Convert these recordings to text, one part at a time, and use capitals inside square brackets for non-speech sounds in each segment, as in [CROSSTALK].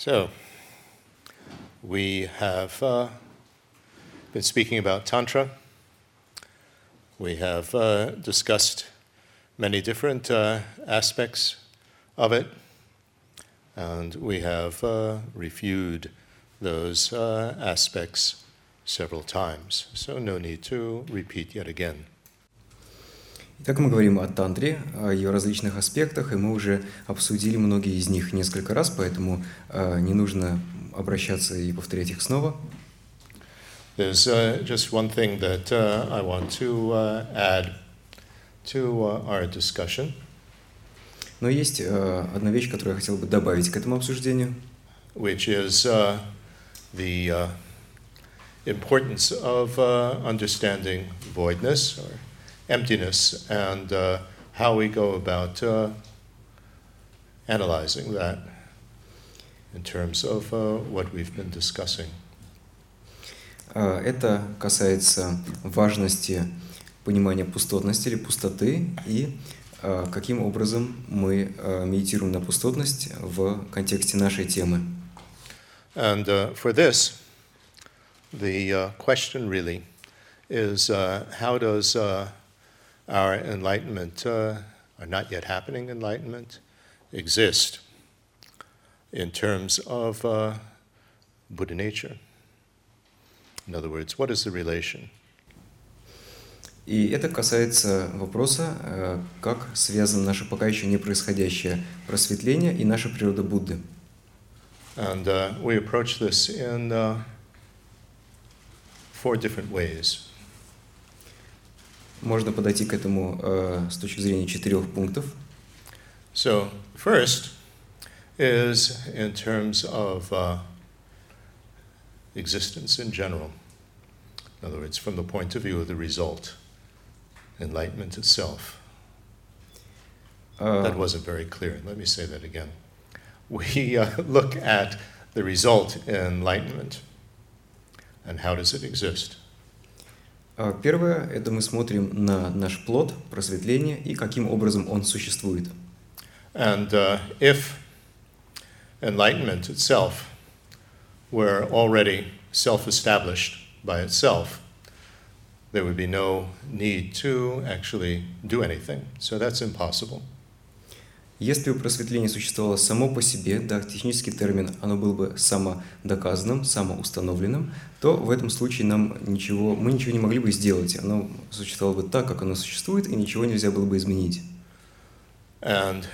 So, we have uh, been speaking about Tantra. We have uh, discussed many different uh, aspects of it, and we have uh, reviewed those uh, aspects several times. So, no need to repeat yet again. Итак, мы говорим о тантре, о ее различных аспектах, и мы уже обсудили многие из них несколько раз, поэтому э, не нужно обращаться и повторять их снова. There's uh, just one thing that uh, I want to uh, add to uh, our discussion, Но есть э, одна вещь, которую я хотел бы добавить к этому обсуждению, which is uh, the uh, importance of uh, understanding voidness or emptiness and uh, how we go about uh, analyzing that in terms of uh, what we've been discussing. Э, Это касается важности понимания пустотности или пустоты и э, каким образом мы э, медитируем на пустотность в контексте нашей темы. And uh, for this, the uh, question really is uh, how does uh, our enlightenment, uh, or not yet happening enlightenment, exist in terms of uh, Buddha nature? In other words, what is the relation? И это касается вопроса, э, как связано наше пока еще не происходящее просветление и наша природа Будды. And uh, we approach this in uh, four different ways. Можно подойти к этому э, с точки зрения четырех пунктов. So, first is in terms of uh, existence in general. In other words, from the point of view of the result, enlightenment itself. Э, That wasn't very clear. Let me say that again. We uh, [LAUGHS] look at the result in enlightenment and how does it exist. э, Первое – это мы смотрим на наш плод, просветление и каким образом он существует. And uh, if enlightenment itself were already self established by itself, there would be no need to actually do anything. So that's impossible. Если бы просветление существовало само по себе, да, технический термин, оно было бы самодоказанным, самоустановленным, то в этом случае нам ничего, мы ничего не могли бы сделать. Оно существовало бы так, как оно существует, и ничего нельзя было бы изменить. And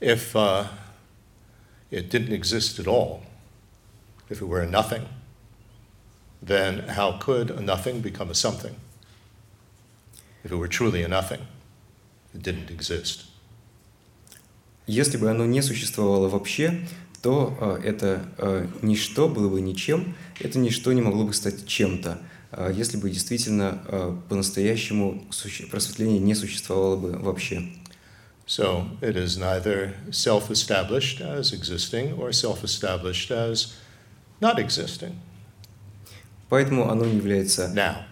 if uh, it didn't exist at all, if it were nothing, then how could a nothing become a something? If it were truly a nothing, it didn't exist. Если бы оно не существовало вообще, то э, это э, ничто было бы ничем, это ничто не могло бы стать чем-то, э, если бы действительно э, по-настоящему просветление не существовало бы вообще. So it is neither self established as existing or self established as not existing. Поэтому оно не является Now,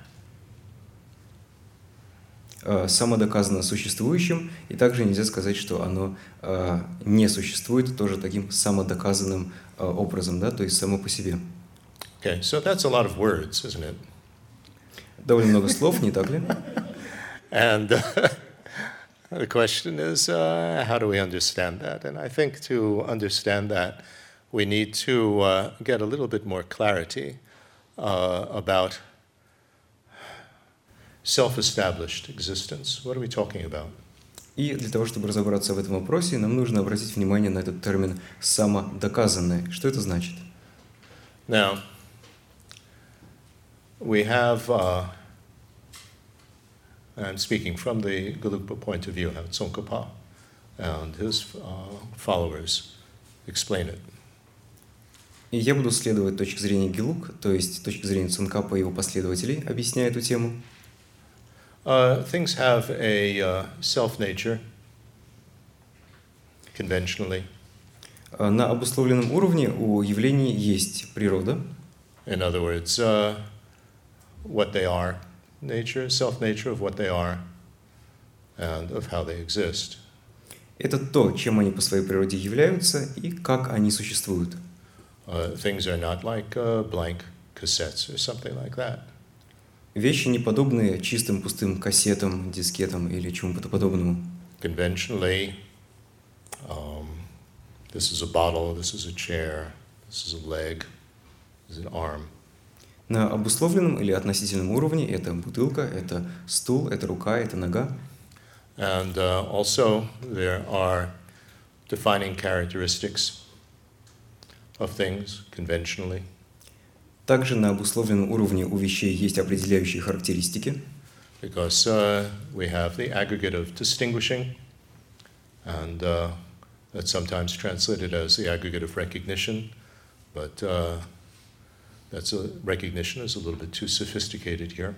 самодоказанно существующим, и также нельзя сказать, что оно э, не существует тоже таким самодоказанным э, образом, да, то есть само по себе. okay, so that's a lot of words, isn't it? Довольно много слов, не так ли? And uh, [LAUGHS] the question is, uh, how do we understand that? And I think to understand that, we need to uh, get a little bit more clarity uh, about self established existence. What are we talking about? И для того, чтобы разобраться в этом вопросе, нам нужно обратить внимание на этот термин «самодоказанное». Что это значит? Now, we have, uh, I'm speaking from the Gelugpa point of view, how Tsongkhapa and his uh, followers explain it. И я буду следовать точке зрения Гелук, то есть точки зрения Цункапа и его последователей, объясняя эту тему. Uh, things have a uh, self nature, conventionally. А На обусловленном уровне у явлений есть природа, In other words, uh, what they are, nature, self nature of what they are, and of how they exist. Это то, чем они по своей природе являются и как они существуют. Uh, things are not like uh, blank cassettes or something like that. Вещи не подобные чистым пустым кассетам, дискетам или чему-то подобному. Conventionally, um, this is a bottle, this is a chair, this is a leg, this is an arm. На обусловленном или относительном уровне это бутылка, это стул, это рука, это нога. And uh, also, there are defining characteristics of things conventionally. Также на обусловленном уровне у вещей есть определяющие характеристики, because uh, we have the aggregate of distinguishing, and uh, that's sometimes translated as the aggregate of recognition, but uh, that's a, recognition is a little bit too sophisticated here.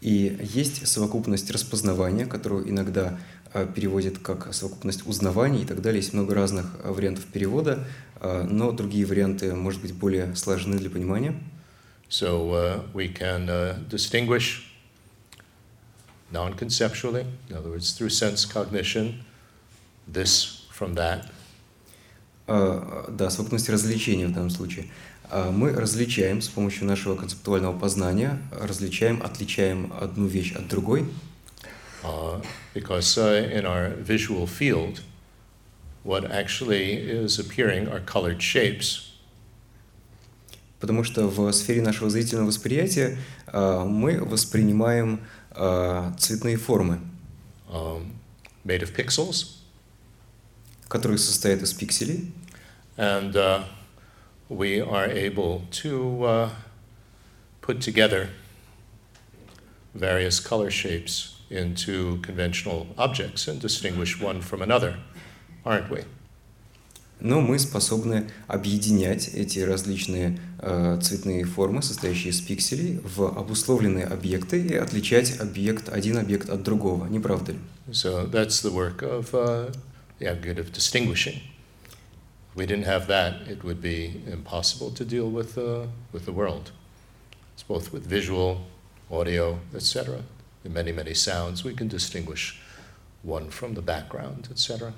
и есть совокупность распознавания, которую иногда э, переводят как совокупность узнаваний и так далее. Есть много разных вариантов перевода, э, но другие варианты, может быть, более сложны для понимания. So uh, we can uh, distinguish non-conceptually, in other words, through sense cognition, this from that, А, Да, совокупность развлечения в данном случае. А Мы различаем с помощью нашего концептуального познания, различаем, отличаем одну вещь от другой, uh, because uh, in our visual field, what actually is appearing are colored shapes. потому что в сфере нашего зрительного восприятия а, мы воспринимаем а, цветные формы, um, made of pixels, которые состоят из пикселей, and uh, we are able to uh, put together various color shapes into conventional objects and distinguish one from another, aren't we? но мы способны объединять эти различные а, цветные формы, состоящие из пикселей, в обусловленные объекты и отличать объект, один объект от другого, не правда ли? So that's the work of uh, the aggregate of distinguishing. If we didn't have that, it would be impossible to deal with, uh, with the world. It's both with visual, audio, etc. The many, many sounds, we can distinguish one from the background, etc.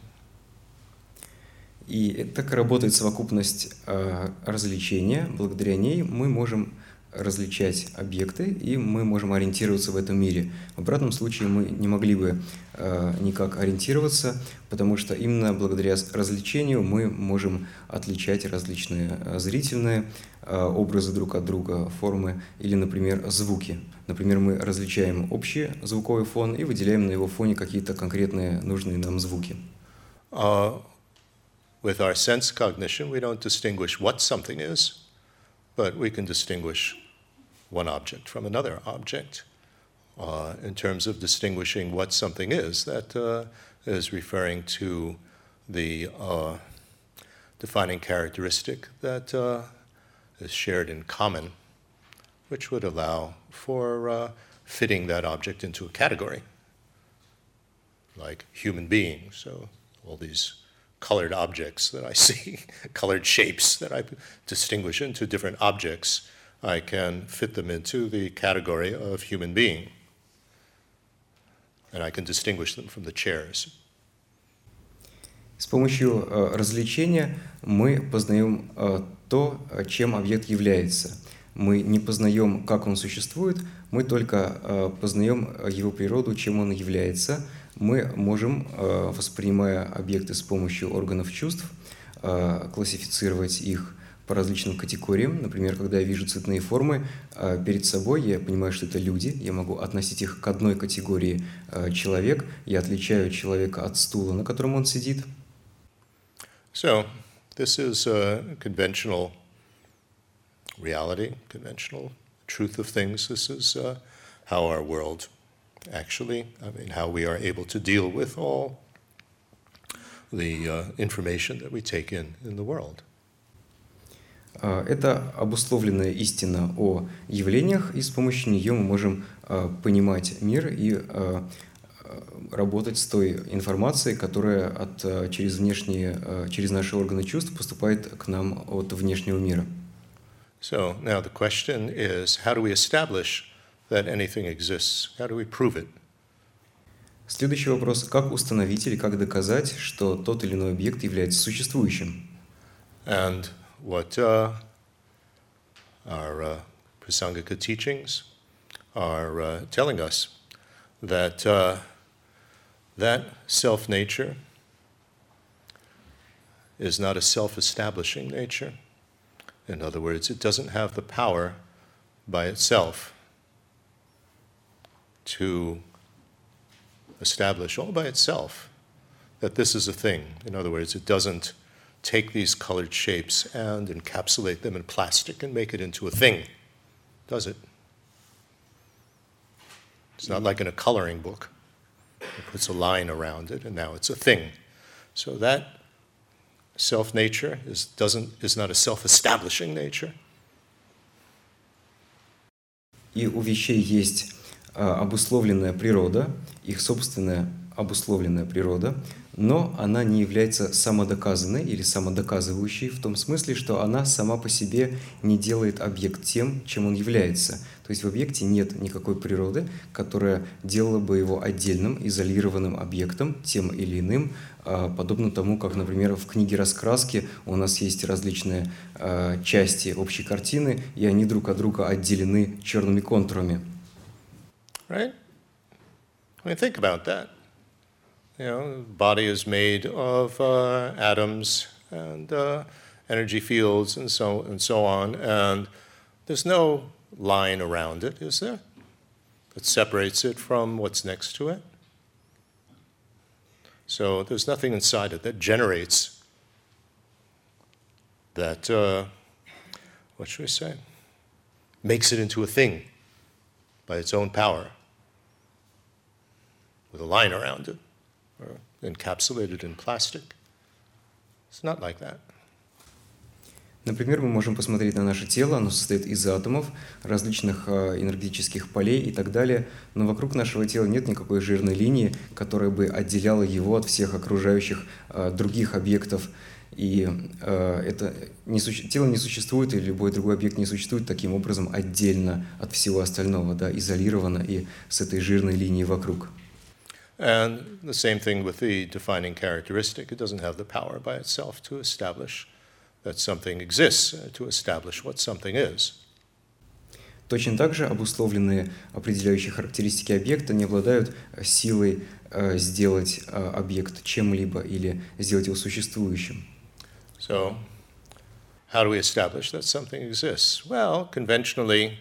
И так работает совокупность э, развлечения. Благодаря ней мы можем различать объекты, и мы можем ориентироваться в этом мире. В обратном случае мы не могли бы э, никак ориентироваться, потому что именно благодаря развлечению мы можем отличать различные э, зрительные э, образы друг от друга, формы или, например, звуки. Например, мы различаем общий звуковой фон и выделяем на его фоне какие-то конкретные нужные нам звуки. Uh, with our sense cognition, we don't distinguish what something is, but we can distinguish one object from another object. Uh, in terms of distinguishing what something is, that uh, is referring to the uh, defining characteristic that uh, is shared in common, which would allow for uh, fitting that object into a category, like human being. So all these colored objects that I [LAUGHS] see, colored shapes that I distinguish into different objects, I can fit them into the category of human being. And I can distinguish them from the chairs. С помощью э, развлечения мы познаем э, то, э, чем объект является. Мы не познаем, как он существует, мы только э, познаем его природу, чем он является. Мы можем, э, воспринимая объекты с помощью органов чувств, э, классифицировать их по различным категориям. Например, когда я вижу цветные формы э, перед собой, я понимаю, что это люди, я могу относить их к одной категории э, человек, я отличаю человека от стула, на котором он сидит. So, this is a conventional reality, conventional truth of things. This is uh, how our world actually, I mean, how we are able to deal with all the uh, information that we take in in the world. А, Это обусловленная истина о явлениях, и с помощью нее мы можем а, понимать мир и а, работать с той информацией, которая от, через, внешние, через наши органы чувств поступает к нам от внешнего мира. So, now the question is how do we establish that anything exists? How do we prove it? Следующий вопрос. Как установить или как доказать, что тот или иной объект является существующим? And what uh, our uh, Prasangika teachings are uh, telling us that uh, that self nature is not a self establishing nature. In other words, it doesn't have the power by itself to establish all by itself that this is a thing. In other words, it doesn't take these colored shapes and encapsulate them in plastic and make it into a thing, does it? It's not like in a coloring book. It puts a line around it and now it's a thing. So that self nature is, doesn't, is not a self establishing nature. И у вещей есть а, обусловленная природа, их собственная обусловленная природа, но она не является самодоказанной или самодоказывающей в том смысле, что она сама по себе не делает объект тем, чем он является. То есть в объекте нет никакой природы, которая делала бы его отдельным, изолированным объектом, тем или иным, а, подобно тому, как, например, в книге раскраски у нас есть различные а, части общей картины, и они друг от друга отделены черными контурами. Right? I mean, think about that. You know, body is made of uh, atoms and uh, energy fields and so and so on, and there's no line around it, is there? That separates it from what's next to it. So there's nothing inside it that generates that. Uh, what should I say? Makes it into a thing by its own power with a line around it or encapsulated in plastic. It's not like that. Например, мы можем посмотреть на наше тело, оно состоит из атомов, различных э, энергетических полей и так далее, но вокруг нашего тела нет никакой жирной линии, которая бы отделяла его от всех окружающих э, других объектов. И э, это не суще... тело не существует, или любой другой объект не существует таким образом отдельно от всего остального, да, изолированно и с этой жирной линией вокруг. And the same thing with the defining characteristic. It doesn't have the power by itself to establish that something exists, uh, to establish what something is. Точно так же обусловленные определяющие характеристики объекта не обладают силой э, сделать э, объект чем-либо или сделать его существующим. So, how do we establish that something exists? Well, conventionally,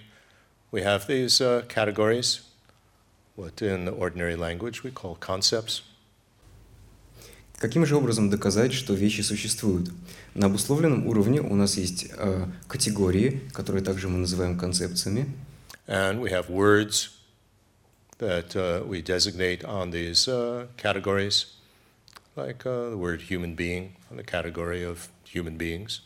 we have these uh, categories what in ordinary language we call concepts. Каким же образом доказать, что вещи существуют? На обусловленном уровне у нас есть э, категории, которые также мы называем концепциями. And we have words that uh, we designate on these uh, categories, like uh, the word human being on the category of human beings.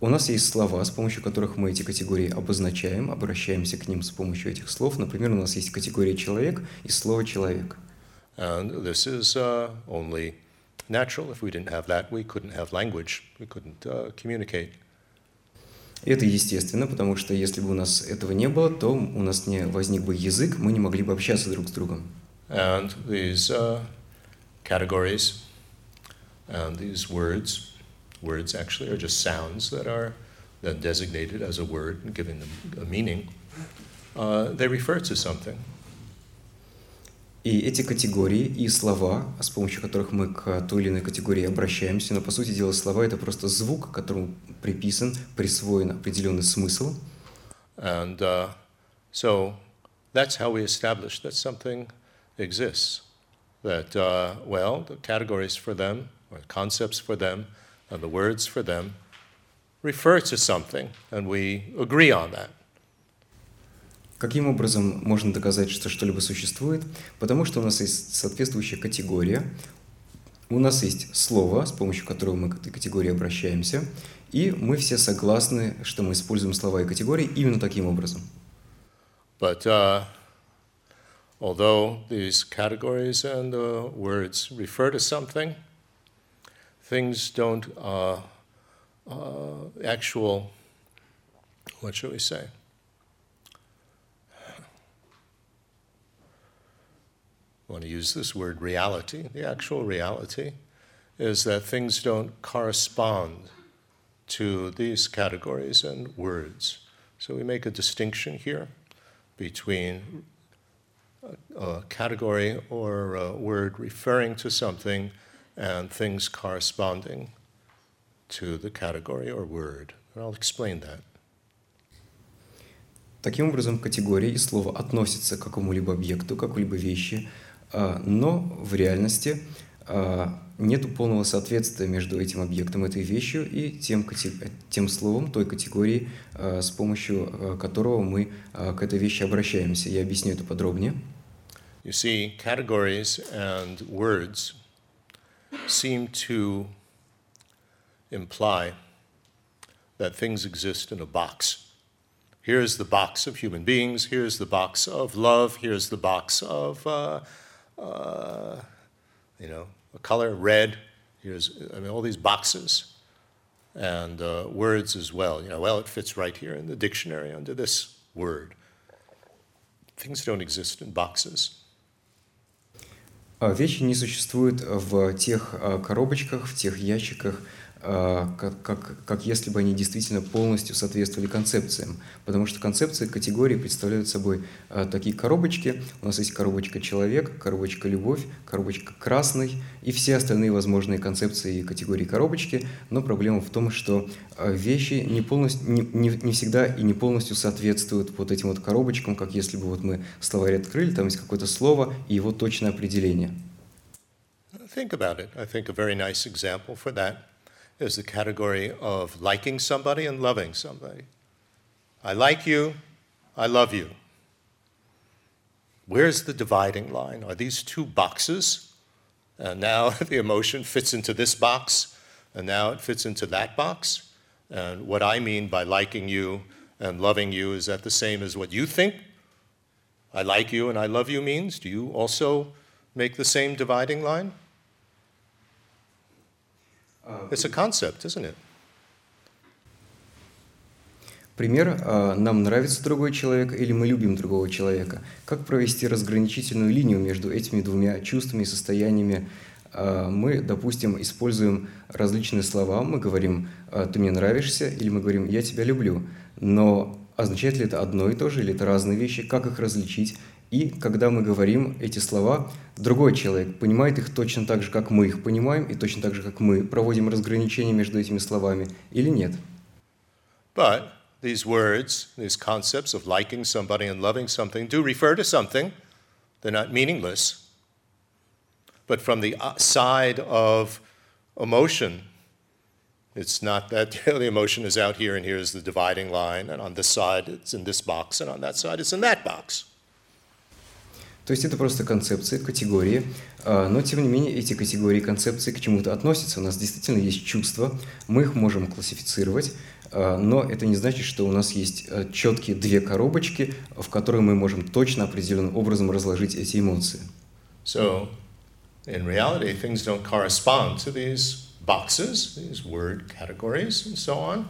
У нас есть слова, с помощью которых мы эти категории обозначаем, обращаемся к ним с помощью этих слов. Например, у нас есть категория «человек» и слово «человек». And this is uh, only natural. If we didn't have that, we couldn't have language. We couldn't uh, communicate. Это естественно, потому что если бы у нас этого не было, то у нас не возник бы язык, мы не могли бы общаться друг с другом. And these uh, categories and these words Words actually are just sounds that are then designated as a word and given them a meaning. Uh, they refer to something. И эти категории и слова, с помощью которых мы к той или иной категории обращаемся, но по сути дела слова это просто звук, которому приписан, присвоен определенный смысл. And uh, so that's how we establish that something exists. That, uh, well, the categories for them, or concepts for them, and the words for them refer to something, and we agree on that. Каким образом можно доказать, что что-либо существует? Потому что у нас есть соответствующая категория, у нас есть слово, с помощью которого мы к этой категории обращаемся, и мы все согласны, что мы используем слова и категории именно таким образом. But uh, although these categories and uh, words refer to something, things don't uh, uh, actual, what should we say? want to use this word reality, the actual reality, is that things don't correspond to these categories and words. So we make a distinction here between a, a category or a word referring to something and things corresponding to the category or word. And I'll explain that. Таким образом, категория и слово относятся к какому-либо объекту, какой-либо вещи, но в реальности нет полного соответствия между этим объектом, этой вещью и тем, тем словом, той категории, с помощью которого мы к этой вещи обращаемся. Я объясню это подробнее. You see, categories and words seem to imply that things exist in a box. Here's the box of human beings, here's the box of love, here's the box of, uh, uh, you know, a color, red, here's, I mean, all these boxes. And uh, words as well. You know, well, it fits right here in the dictionary under this word. Things don't exist in boxes. Вещи не существуют в тех коробочках, в тех ящиках, как, как, как если бы они действительно полностью соответствовали концепциям. Потому что концепции категории представляют собой такие коробочки. У нас есть коробочка человек, коробочка любовь, коробочка красный и все остальные возможные концепции и категории коробочки. Но проблема в том, что вещи не, полностью, не, не, не всегда и не полностью соответствуют вот этим вот коробочкам, как если бы вот мы словарь открыли, там есть какое-то слово и его точное определение. Think about it. I think a very nice example for that is the category of liking somebody and loving somebody. I like you, I love you. Where's the dividing line? Are these two boxes? And now [LAUGHS] the emotion fits into this box, and now it fits into that box. And what I mean by liking you and loving you is that the same as what you think I like you and I love you means? Do you also make the same dividing line? It's a concept, isn't it? Пример «нам нравится другой человек» или «мы любим другого человека». Как провести разграничительную линию между этими двумя чувствами и состояниями? Мы, допустим, используем различные слова. Мы говорим «ты мне нравишься» или мы говорим «я тебя люблю». Но означает ли это одно и то же или это разные вещи? Как их различить? И когда мы говорим эти слова, другой человек понимает их точно так же, как мы их понимаем, и точно так же, как мы проводим разграничение между этими словами, или нет. But these words, these concepts of liking somebody and loving something do refer to something. They're not meaningless. But from the side of emotion, it's not that [LAUGHS] the emotion is out here and here's the dividing line, and on this side it's in this box, and on that side it's in that box. То есть это просто концепции, категории, но тем не менее эти категории концепции к чему-то относятся. У нас действительно есть чувства, мы их можем классифицировать, но это не значит, что у нас есть четкие две коробочки, в которые мы можем точно определенным образом разложить эти эмоции. So, in reality, things don't correspond to these boxes, these word categories, and so on.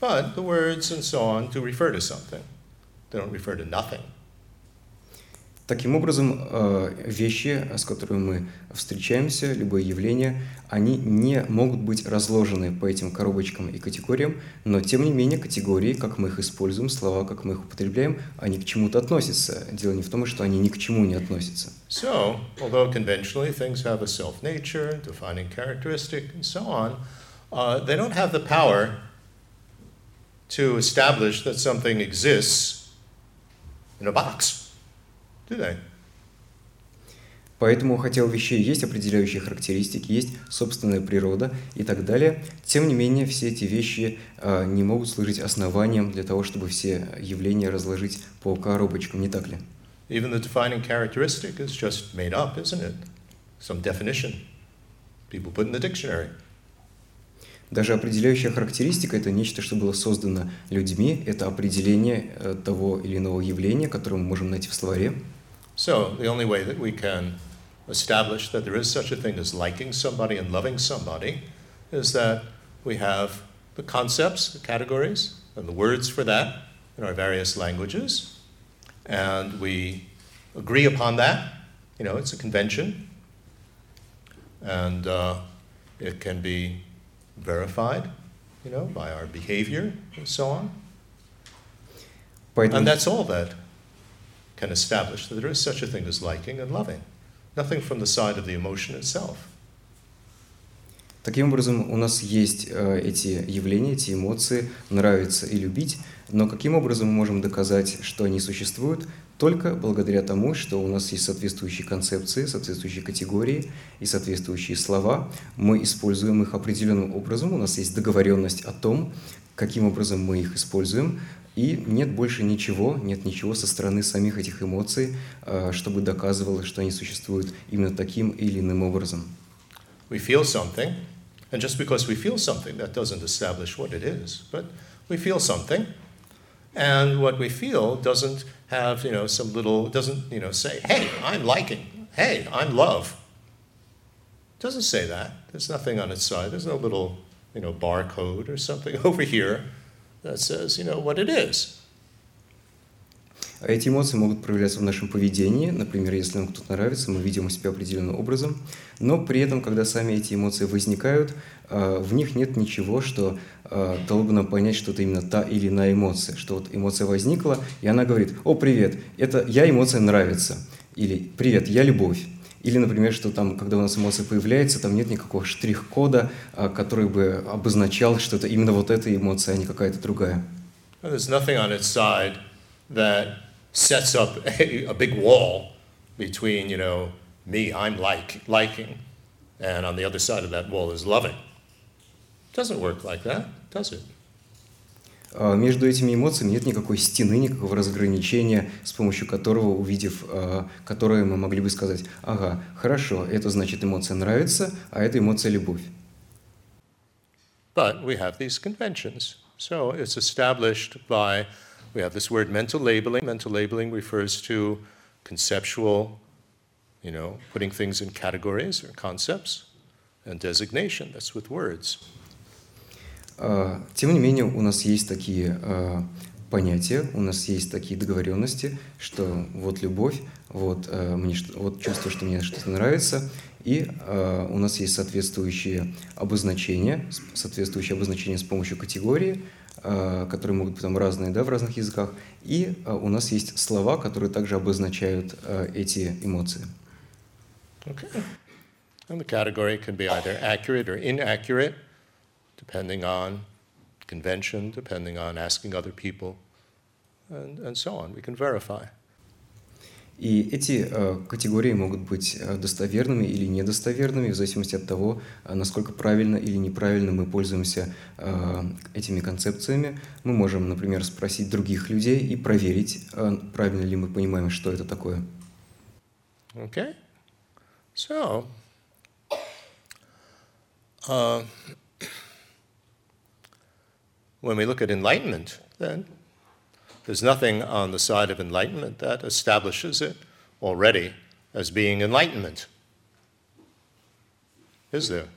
But the words and so on do refer to something. They don't refer to nothing. Таким образом, вещи, с которыми мы встречаемся, любое явление, они не могут быть разложены по этим коробочкам и категориям, но тем не менее категории, как мы их используем, слова, как мы их употребляем, они к чему-то относятся. Дело не в том, что они ни к чему не относятся. So, although conventionally things have a self-nature, defining characteristic, and so on, uh, they don't have the power to establish that something exists in a box. They? Поэтому, хотя у вещей есть определяющие характеристики, есть собственная природа и так далее, тем не менее все эти вещи э, не могут служить основанием для того, чтобы все явления разложить по коробочкам, не так ли? Even the defining characteristic is just made up, isn't it? Some definition people put in the dictionary. Даже определяющая характеристика – это нечто, что было создано людьми, это определение того или иного явления, которое мы можем найти в словаре. So, the only way that we can establish that there is such a thing as liking somebody and loving somebody is that we have the concepts, the categories, and the words for that in our various languages, and we agree upon that, you know, it's a convention, and uh, it can be verified, you know, by our behavior and so on. Поэтому, And that's all that can establish that there is such a thing as liking and loving. Nothing from the side of the emotion itself. таким образом, у нас есть э, эти явления, эти эмоции, нравится и любить, но каким образом мы можем доказать, что они существуют? Только благодаря тому, что у нас есть соответствующие концепции, соответствующие категории и соответствующие слова. Мы используем их определенным образом, у нас есть договоренность о том, каким образом мы их используем, и нет больше ничего, нет ничего со стороны самих этих эмоций, э, чтобы доказывало, что они существуют именно таким или иным образом. We feel something, and just because we feel something, that doesn't establish what it is. But we feel something, and what we feel doesn't have, you know, some little, doesn't, you know, say, hey, I'm liking, hey, I'm love. It doesn't say that. There's nothing on its side. There's no little, you know, barcode or something [LAUGHS] over here that says, you know, what it is. А эти эмоции могут проявляться в нашем поведении. Например, если нам кто-то нравится, мы видим себя определенным образом. Но при этом, когда сами эти эмоции возникают, э, в них нет ничего, что э, дало бы нам понять, что это именно та или иная эмоция. Что вот эмоция возникла, и она говорит, о, привет, это я эмоция нравится. Или привет, я любовь. Или, например, что там, когда у нас эмоция появляется, там нет никакого штрих-кода, э, который бы обозначал, что это именно вот эта эмоция, а не какая-то другая. And there's nothing on its side that sets up a, a big wall between, you know, me, I'm like liking, and on the other side of that wall is loving. It doesn't work like that, does it? А Между этими эмоциями нет никакой стены, никакого разграничения, с помощью которого, увидев а, которое, мы могли бы сказать, ага, хорошо, это значит эмоция нравится, а это эмоция любовь. But we have these conventions. So it's established by, we have this word mental labeling. Mental labeling refers to conceptual, you know, putting things in categories or concepts, and designation, that's with words. А, Тем не менее, у нас есть такие а, понятия, у нас есть такие договоренности, что вот любовь, вот, а, мне, вот чувство, что мне что-то нравится, и у нас есть соответствующие обозначения, соответствующие обозначения с помощью категории, которые могут быть там разные да, в разных языках, и у нас есть слова, которые также обозначают эти эмоции. Okay. And the category can be either accurate or inaccurate, depending on convention, depending on asking other people, and, and so on. We can verify. И эти э, категории могут быть э, достоверными или недостоверными в зависимости от того, э, насколько правильно или неправильно мы пользуемся э, этими концепциями. Мы можем, например, спросить других людей и проверить, э, правильно ли мы понимаем, что это такое. Okay? So, uh, when we look at enlightenment, then there's nothing on the side of enlightenment that establishes it already as being enlightenment. Is there?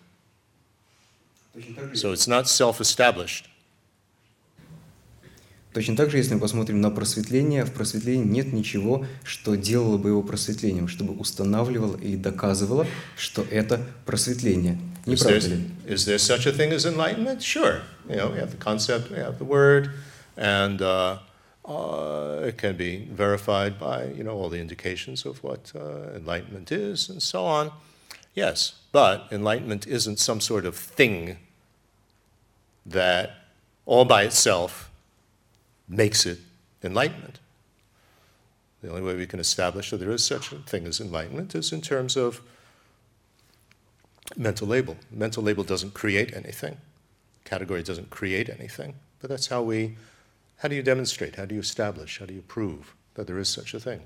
So it's not self established. Точно так же, если мы посмотрим на просветление, в просветлении нет ничего, что делало бы его просветлением, чтобы устанавливало или доказывало, что это просветление. Is there such a thing as enlightenment? Sure. You know, we have the concept, we have the word, and uh, uh, it can be verified by you know all the indications of what uh, enlightenment is and so on. Yes, but enlightenment isn't some sort of thing that all by itself makes it enlightenment. The only way we can establish that there is such a thing as enlightenment is in terms of mental label. Mental label doesn't create anything. Category doesn't create anything. But that's how we, how do you demonstrate? How do you establish? How do you prove that there is such a thing?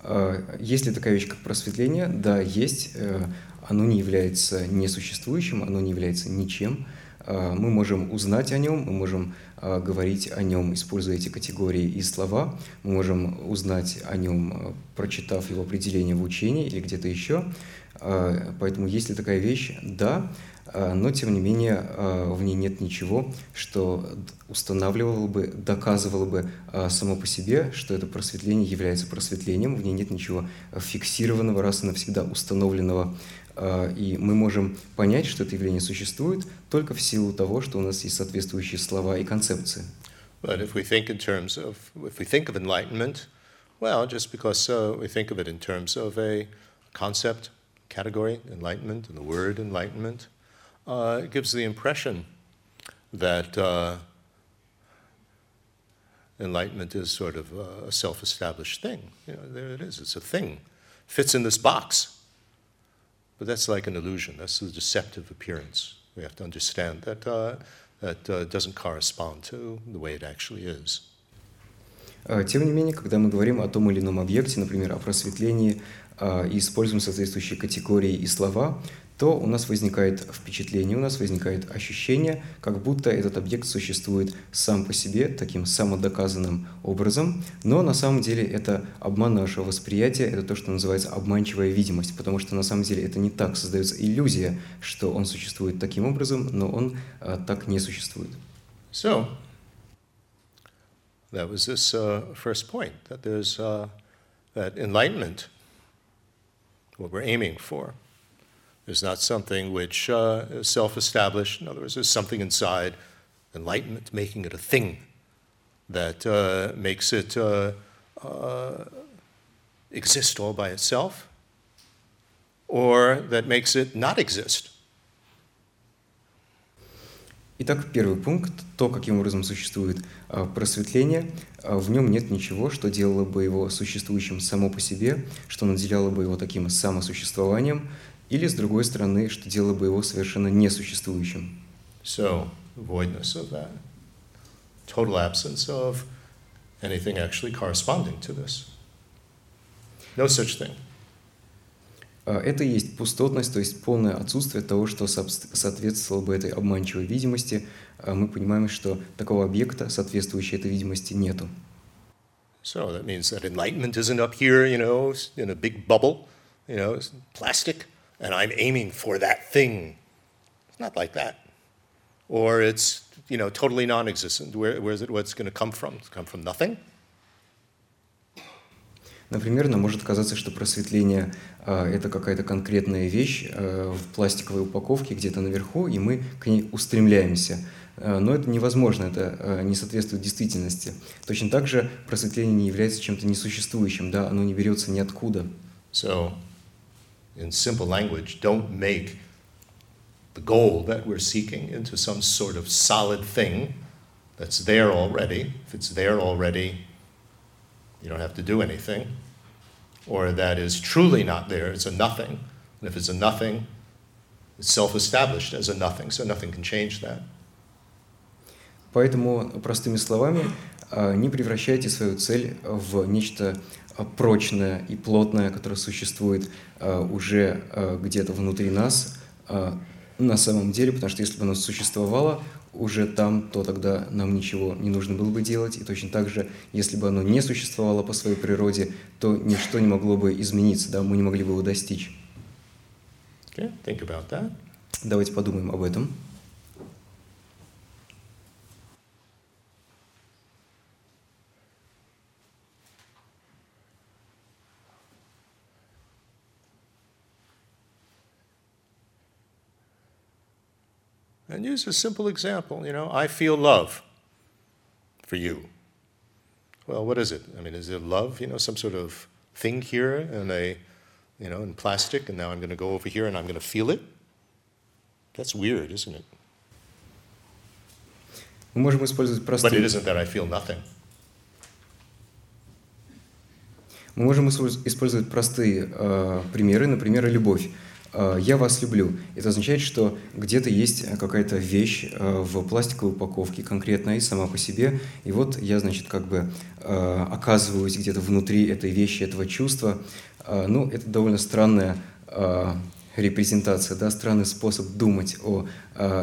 А, Есть ли такая вещь, как просветление? Да, есть. Э, Оно не является несуществующим, оно не является ничем. А, Мы можем узнать о нем, мы можем говорить о нем, используя эти категории и слова. Мы можем узнать о нем, прочитав его определение в учении или где-то еще. А, Поэтому есть ли такая вещь? Да. а, но тем не менее а, в ней нет ничего, что устанавливало бы, доказывало бы само по себе, что это просветление является просветлением, в ней нет ничего фиксированного, раз и навсегда установленного, и мы можем понять, что это явление существует только в силу того, что у нас есть соответствующие слова и концепции. But if we think in terms of, if we think of enlightenment, well, just because uh, we think of it in terms of a concept, category, enlightenment, and the word enlightenment, uh, it gives the impression that uh, enlightenment is sort of a self established thing. You know, there it is, it's a thing, fits in this box. But that's like an illusion, that's a deceptive appearance. We have to understand that uh, that uh, doesn't correspond to the way it actually is. Тем не менее, когда мы говорим о том или ином объекте, например, о просветлении, и используем соответствующие категории и слова, то у нас возникает впечатление, у нас возникает ощущение, как будто этот объект существует сам по себе, таким самодоказанным образом, но на самом деле это обман нашего восприятия, это то, что называется обманчивая видимость, потому что на самом деле это не так, создается иллюзия, что он существует таким образом, но он а, так не существует. So, that was this uh, first point, that there's uh, that enlightenment, what we're aiming for, There's not something which uh, is self established. In other words, there's something inside enlightenment making it a thing that uh, makes it uh, uh, exist all by itself or that makes it not exist. Итак, первый пункт, то, каким образом существует просветление, в нем нет ничего, что делало бы его существующим само по себе, что наделяло бы его таким самосуществованием, или, с другой стороны, что делало бы его совершенно несуществующим. So, voidness of that. Total absence of anything actually corresponding to this. No such thing. Это и есть пустотность, то есть полное отсутствие того, что соответствовало бы этой обманчивой видимости. Мы понимаем, что такого объекта, соответствующей этой видимости, нету. So that means that enlightenment isn't up here, you know, in a big bubble, you know, plastic. and I'm aiming for that thing. It's not like that. Or it's, you know, totally non-existent. Where, where is it, what's going to come from? It's come from nothing? Например, нам может казаться, что просветление э, это какая-то конкретная вещь э, в пластиковой упаковке где-то наверху, и мы к ней устремляемся. Э, но это невозможно, это э, не соответствует действительности. Точно так же просветление не является чем-то несуществующим, да, оно не берется ниоткуда. So, in simple language, don't make the goal that we're seeking into some sort of solid thing that's there already. If it's there already, you don't have to do anything. Or that is truly not there, it's a nothing. And if it's a nothing, it's self established as a nothing, so nothing can change that. Поэтому, простыми словами, не превращайте свою цель в нечто прочное и плотное, которое существует уже где-то внутри нас, на самом деле, потому что если бы оно существовало уже там, то тогда нам ничего не нужно было бы делать. И точно так же, если бы оно не существовало по своей природе, то ничто не могло бы измениться, да, мы не могли бы его достичь. Okay, think about that. Давайте подумаем об этом. And use a simple example. You know, I feel love for you. Well, what is it? I mean, is it love? You know, some sort of thing here in a, you know, in plastic, and now I'm going to go over here and I'm going to feel it? That's weird, isn't it? Мы можем использовать простые... But it isn't that I feel nothing. Мы можем использовать простые э, примеры, например, любовь. Э, «я вас люблю». Это означает, что где-то есть какая-то вещь э, в пластиковой упаковке конкретная сама по себе, и вот я, значит, как бы э, оказываюсь где-то внутри этой вещи, этого чувства. Ну, это довольно странная репрезентация, да, странный способ думать о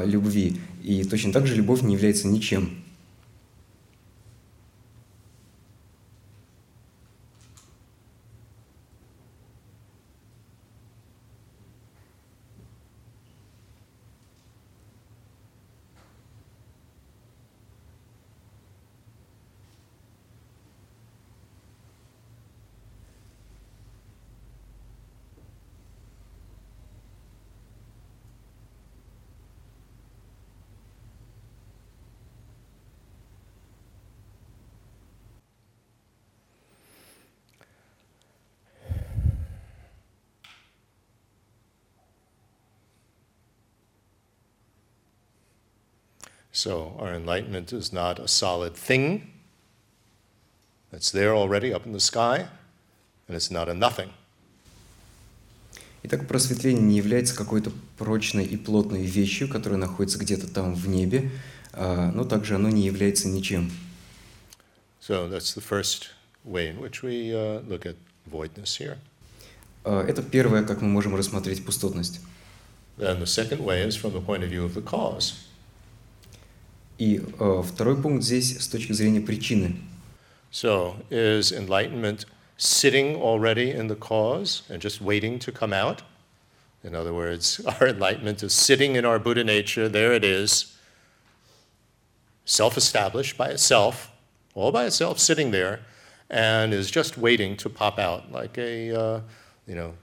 любви. И точно так же любовь не является ничем. So our enlightenment is not a solid thing that's there already up in the sky, and it's not a nothing. Итак, просветление не является какой-то прочной и плотной вещью, которая находится где-то там в небе, а, но также оно не является ничем. So that's the first way in which we uh, look at voidness here. А, Это первое, как мы можем рассмотреть пустотность. Then the second way is from the point of view of the cause. И а, второй пункт здесь с точки зрения причины. So is enlightenment sitting already in the cause and just waiting to come out? In other words, [LAUGHS] our enlightenment is sitting in our Buddha nature, there it is, self established by itself, all by itself, sitting there, and is just waiting to pop out like a, uh, you know,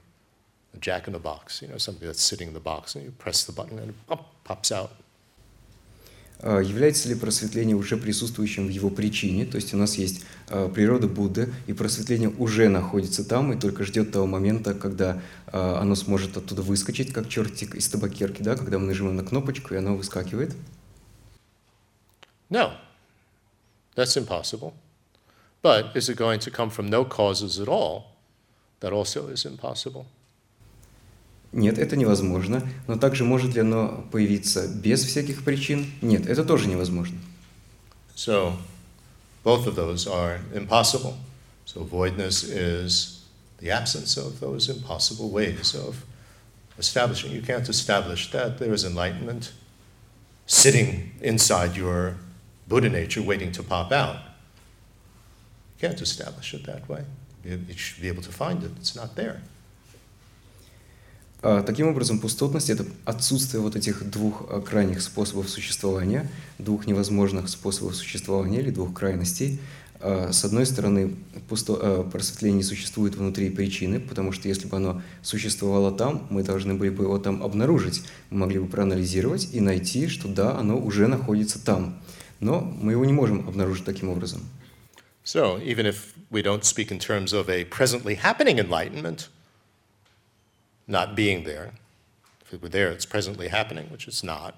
a jack in the box, you know, something that's sitting in the box, and you press the button and it pop, pops out. А, Является ли просветление уже присутствующим в его причине? То есть у нас есть а, природа Будды, и просветление уже находится там, и только ждет того момента, когда а, оно сможет оттуда выскочить, как чертик из табакерки, да, когда мы нажимаем на кнопочку, и оно выскакивает. No, that's impossible. But is it going to come from no causes at all? That also is impossible. Нет, это невозможно. Но также может ли оно появиться без всяких причин? Нет, это тоже невозможно. So, both of those are impossible. So, voidness is the absence of those impossible ways of establishing. You can't establish that there is enlightenment sitting inside your Buddha nature waiting to pop out. You can't establish it that way. You you should be able to find it, it's not there. А, Таким образом, пустотность – это отсутствие вот этих двух а, крайних способов существования, двух невозможных способов существования или двух крайностей. А, С одной стороны, пусто, просветление существует внутри причины, потому что если бы оно существовало там, мы должны были бы его там обнаружить, мы могли бы проанализировать и найти, что да, оно уже находится там. Но мы его не можем обнаружить таким образом. So, even if we don't speak in terms of a presently happening enlightenment, not being there, if it were there, it's presently happening, which it's not.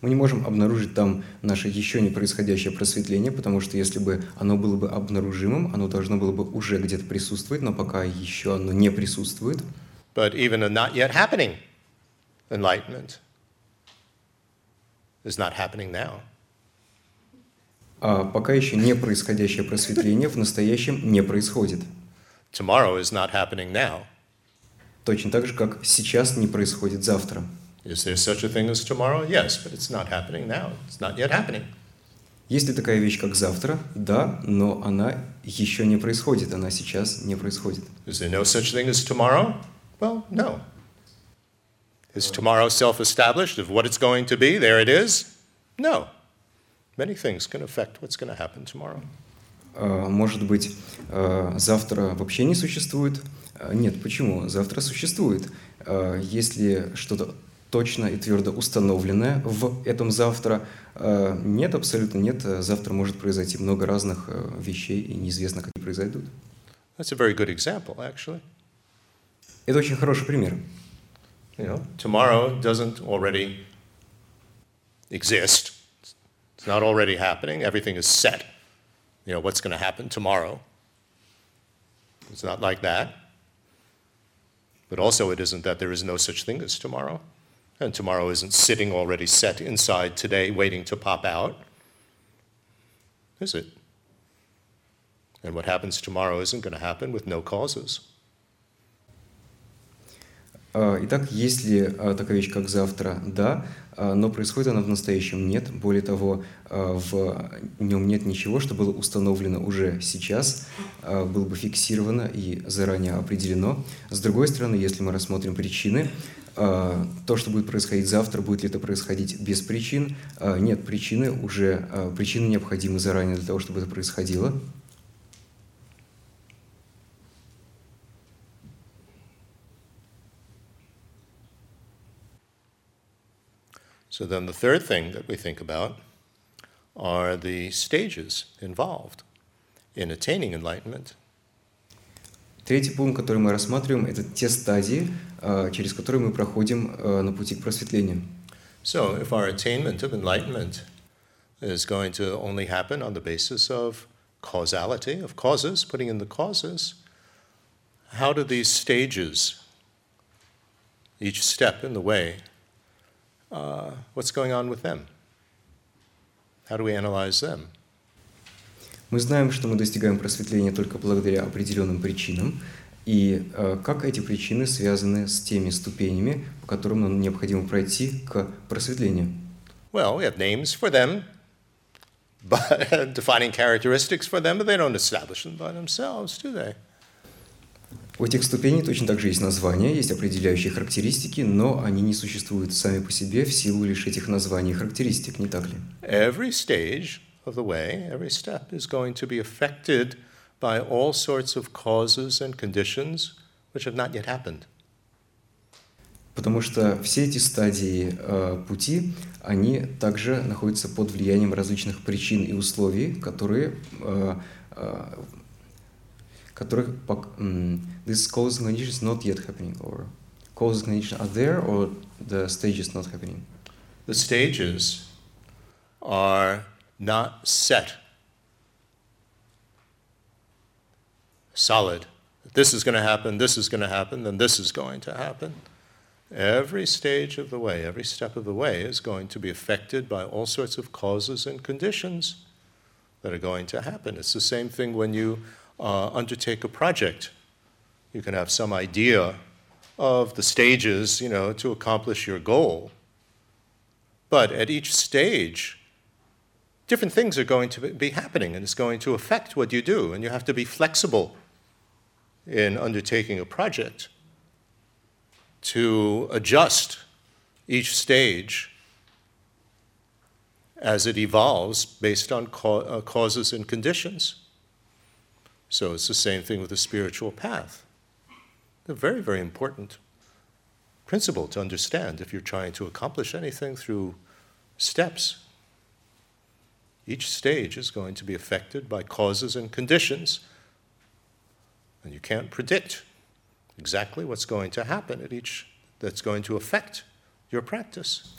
Мы не можем обнаружить там наше еще не происходящее просветление, потому что если бы оно было бы обнаружимым, оно должно было бы уже где-то присутствовать, но пока еще оно не присутствует. But even a not yet happening enlightenment is not happening now. А пока еще не происходящее просветление в настоящем не происходит. Tomorrow is not happening now. Точно так же, как сейчас не происходит завтра. Is there such a thing as tomorrow? Yes, but it's not happening now. It's not yet happening. Есть ли такая вещь, как завтра? Да, но она еще не происходит, она сейчас не происходит. Is there no such thing as tomorrow? Well, no. Is tomorrow self established of what it's going to be? There it is? No. Many things can affect what's going to happen tomorrow. А, Может быть, а, завтра вообще не существует? А, Нет, почему? Завтра существует. А, Если что-то точно и твердо установленное в этом завтра, а, нет, абсолютно нет. Завтра может произойти много разных вещей, и неизвестно, как они произойдут. That's a very good example, actually. Это очень хороший пример. You know, tomorrow doesn't already exist. It's not already happening. Everything is set. You know, what's going to happen tomorrow? It's not like that. But also, it isn't that there is no such thing as tomorrow. And tomorrow isn't sitting already set inside today waiting to pop out. Is it? And what happens tomorrow isn't going to happen with no causes. А, Итак, есть ли а, такая вещь, как завтра? Да, а, Но происходит она в настоящем? Нет. Более того, а, в нем нет ничего, что было установлено уже сейчас, а, было бы фиксировано и заранее определено. С другой стороны, если мы рассмотрим причины, то, что будет происходить завтра, будет ли это происходить без причин? Нет, причины уже, причины необходимы заранее для того, чтобы это происходило. So then the third thing that we think about are the stages involved in attaining enlightenment. Третий пункт, который мы рассматриваем, это те стадии, а, через которые мы проходим а, на пути к просветлению. So, if our attainment of enlightenment is going to only happen on the basis of causality, of causes, putting in the causes, how do these stages, each step in the way, uh, what's going on with them? How do we analyze them? Мы знаем, что мы достигаем просветления только благодаря определенным причинам, и э, как эти причины связаны с теми ступенями, по которым нам необходимо пройти к просветлению. Well, we have names for them, [LAUGHS] but [LAUGHS] defining characteristics for them, but they don't establish them by themselves, do they? У этих ступеней точно так же есть названия, есть определяющие характеристики, но они не существуют сами по себе в силу лишь этих названий и характеристик, не так ли? Every stage of the way, every step is going to be affected by all sorts of causes and conditions which have not yet happened. Потому что все эти стадии э, пути, они также находятся под влиянием различных причин и условий, которые, э, э, которых пок- м, this causes and conditions not yet happening, or causes and conditions are there, or the stage is not happening. The stages are not set, solid. This is going to happen, this is going to happen, then this is going to happen. Every stage of the way, every step of the way is going to be affected by all sorts of causes and conditions that are going to happen. It's the same thing when you uh, undertake a project. You can have some idea of the stages, you know, to accomplish your goal. But at each stage, different things are going to be happening and it's going to affect what you do. And you have to be flexible in undertaking a project to adjust each stage as it evolves based on uh, causes and conditions. So it's the same thing with the spiritual path. A very, very important principle to understand if you're trying to accomplish anything through steps. Each stage is going to be affected by causes and conditions, and you can't predict exactly what's going to happen at each that's going to affect your practice.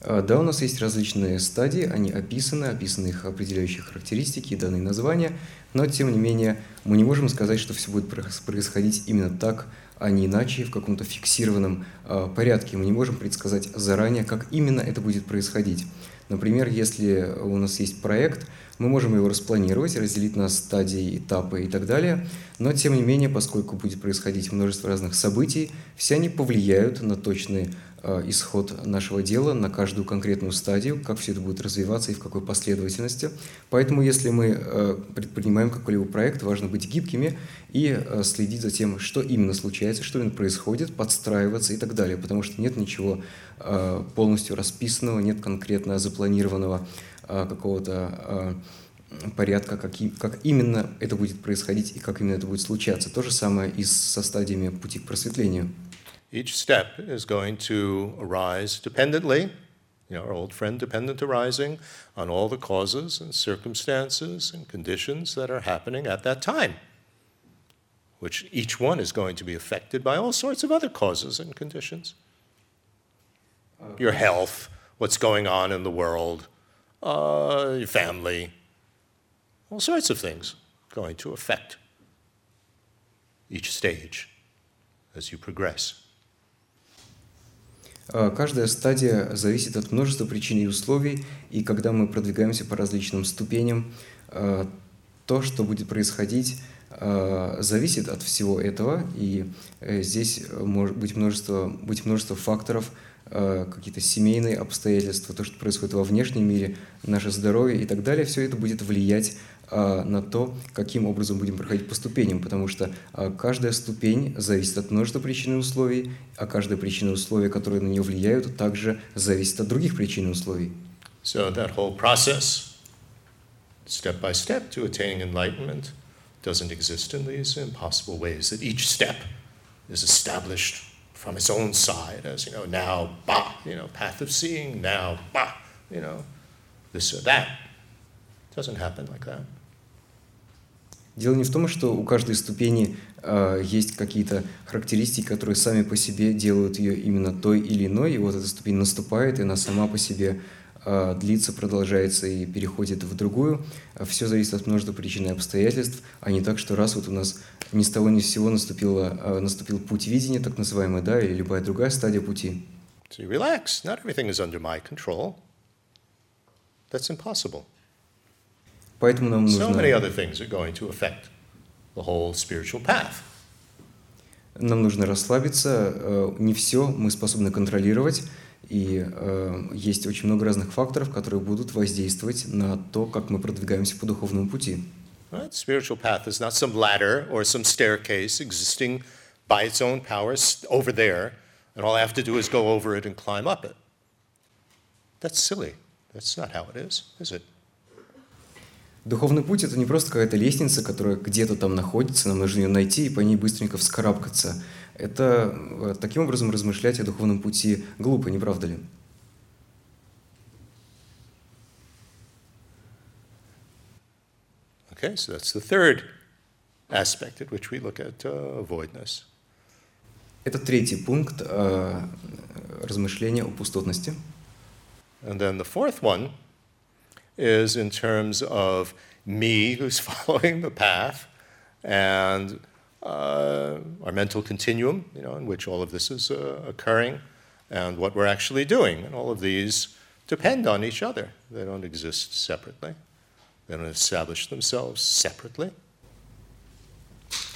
А, Да, у нас есть различные стадии, они описаны, описаны их определяющие характеристики и данные названия, но тем не менее мы не можем сказать, что все будет проис- происходить именно так, а не иначе, в каком-то фиксированном а, порядке. Мы не можем предсказать заранее, как именно это будет происходить. Например, если у нас есть проект, мы можем его распланировать, разделить на стадии, этапы и так далее, но тем не менее, поскольку будет происходить множество разных событий, все они повлияют на точный э, исход нашего дела, на каждую конкретную стадию, как все это будет развиваться и в какой последовательности. Поэтому, если мы э, предпринимаем какой-либо проект, важно быть гибкими и э, следить за тем, что именно случается, что именно происходит, подстраиваться и так далее, потому что нет ничего э, полностью расписанного, нет конкретно запланированного э, какого-то э, порядка, как, как именно это будет происходить и как именно это будет случаться. То же самое и со стадиями пути к просветлению. Each step is going to arise dependently, you know, our old friend dependent arising, on all the causes and circumstances and conditions that are happening at that time, which each one is going to be affected by all sorts of other causes and conditions. Your health, what's going on in the world, uh, your family, all sorts of things going to affect each stage as you progress. А, Каждая стадия зависит от множества причин и условий, и когда мы продвигаемся по различным ступеням, а, то, что будет происходить, а, зависит от всего этого, и э, здесь э, может быть множество, быть множество факторов, какие-то семейные обстоятельства, то, что происходит во внешнем мире, наше здоровье и так далее, все это будет влиять на то, каким образом будем проходить по ступеням, потому что а, каждая ступень зависит от множества причин и условий, а каждая причина и условия, которые на нее влияют, также зависит от других причин и условий. So that whole process, step by step to attaining enlightenment, doesn't exist in these impossible ways. That each step is established from its own side as, you know, now, bah, you know, path of seeing, now, bah, you know, this or that. doesn't happen like that. Дело не в том, что у каждой ступени э, есть какие-то характеристики, которые сами по себе делают ее именно той или иной, и вот эта ступень наступает, и она сама по себе э, длится, продолжается и переходит в другую. Все зависит от множества причин и обстоятельств, а не так, что раз вот у нас ни с того ни с сего наступило, э, наступил путь видения, так называемый, да, или любая другая стадия пути. So relax. Not everything is under my control. That's impossible. Поэтому нам So many нужно, other things are going to affect the whole spiritual path. нам нужно расслабиться. э, Не все мы способны контролировать, и э, есть очень много разных факторов, которые будут воздействовать на то, как мы продвигаемся по духовному пути. Right? Spiritual path is not some ladder or some staircase existing by its own power over there, and all I have to do is go over it and climb up it. That's silly. That's not how it is, is it? Духовный путь — это не просто какая-то лестница, которая где-то там находится, нам нужно ее найти и по ней быстренько вскарабкаться. Это э, таким образом размышлять о духовном пути глупо, не правда ли? Okay, so that's the third aspect at which we look at uh, voidness. Это третий пункт э, размышления о пустотности. And then the fourth one is in terms of me who's [LAUGHS] following the path and uh, our mental continuum, you know, in which all of this is uh, occurring, and what we're actually doing. And all of these depend on each other. They don't exist separately, they don't establish themselves separately.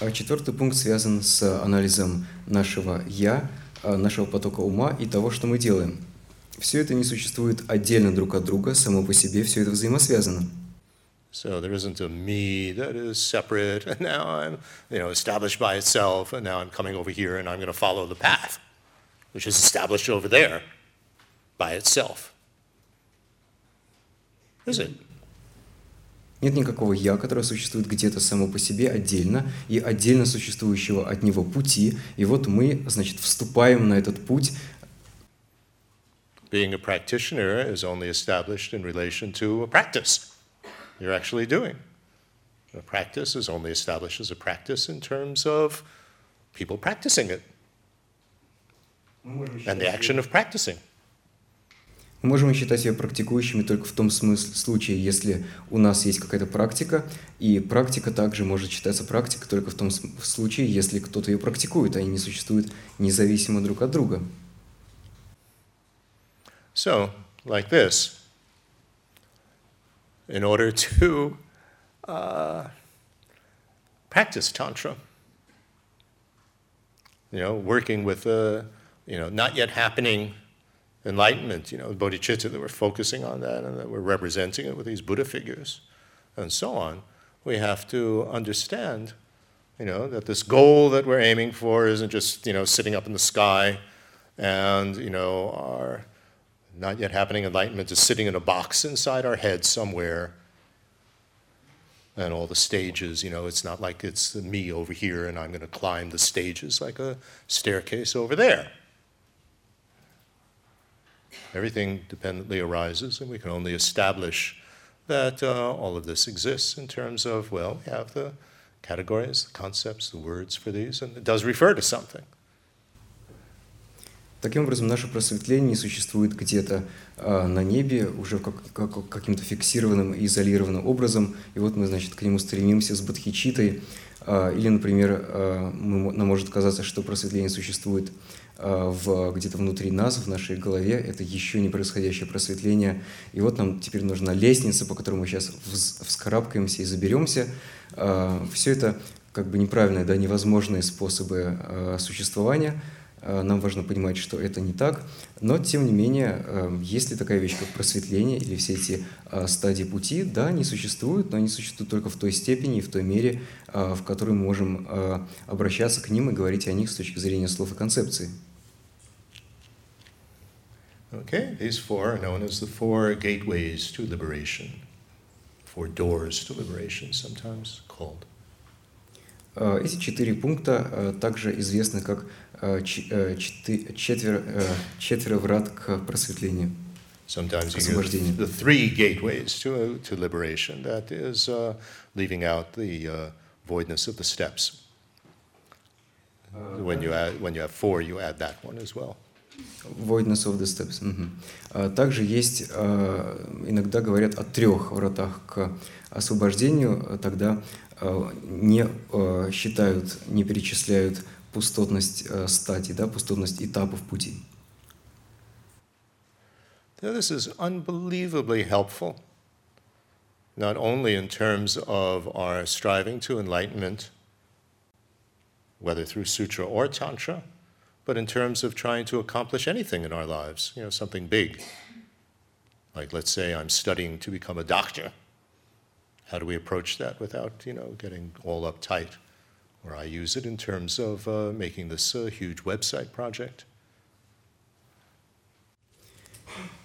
А четвертый пункт связан с анализом нашего «я», э, нашего потока ума и того, что мы делаем. Все это не существует отдельно друг от друга, само по себе все это взаимосвязано. So there isn't a me that is separate, and now I'm, you know, established by itself, and now I'm coming over here and I'm going to follow the path, which is established over there by itself. Is it? Нет никакого «я», которое существует где-то само по себе отдельно и отдельно существующего от него пути. И вот мы, значит, вступаем на этот путь, Being a practitioner is only established in relation to a practice you're actually doing. A practice is only established as a practice in terms of people practicing it and the action of practicing. Мы можем считать себя практикующими только в том смысле, случае, если у нас есть какая-то практика, и практика также может считаться практикой только в том случае, если кто-то ее практикует, они не существуют независимо друг от друга. So, like this, in order [LAUGHS] to uh, practice Tantra, you know, working with the, you know, not yet happening enlightenment, you know, bodhicitta, that we're focusing on that and that we're representing it with these Buddha figures and so on, we have to understand, you know, that this goal that we're aiming for isn't just, you know, sitting up in the sky and, you know, our not yet happening enlightenment is sitting in a box inside our head somewhere. And all the stages, you know, it's not like it's me over here and I'm going to climb the stages like a staircase over there. Everything dependently arises, and we can only establish that uh, all of this exists in terms of, well, we have the categories, the concepts, the words for these, and it does refer to something. Таким образом, наше просветление существует где-то а, на небе, уже как, как- каким-то фиксированным и изолированным образом. И вот мы, значит, к нему стремимся с бодхичитой. А, или, например, а, мы, нам может казаться, что просветление существует в, где-то внутри нас, в нашей голове. Это еще не происходящее просветление. И вот нам теперь нужна лестница, по которой мы сейчас вскарабкаемся и заберемся. Все это как бы неправильные, да, невозможные способы существования – Э, Нам важно понимать, что это не так, но тем не менее, э, есть ли такая вещь, как просветление или все эти э, стадии пути, да, они существуют, но они существуют только в той степени и в той мере, э, в которой мы можем э, обращаться к ним и говорить о них с точки зрения слов и концепций. Okay, these four are known as the four gateways to liberation, four doors to liberation, sometimes called. Э, Эти четыре пункта э, также известны как э, э, четверо, э, четверо врат к просветлению. Sometimes you hear the, three gateways to, to liberation. That is uh, leaving out the uh, voidness of the steps. When you, add, when you have four, you add that one as well. Voidness of the steps. Мгм. А Также есть, а, иногда говорят о трех вратах к освобождению, а тогда а, не а, считают, не перечисляют пустотность а, стадий, да, пустотность этапов пути. Now, this is unbelievably helpful, not only in terms of our striving to enlightenment, whether through sutra or tantra, but in terms of trying to accomplish anything in our lives, you know, something big. Like, let's say I'm studying to become a doctor. How do we approach that without, you know, getting all uptight? Or I use it in terms of uh, making this uh, huge website project.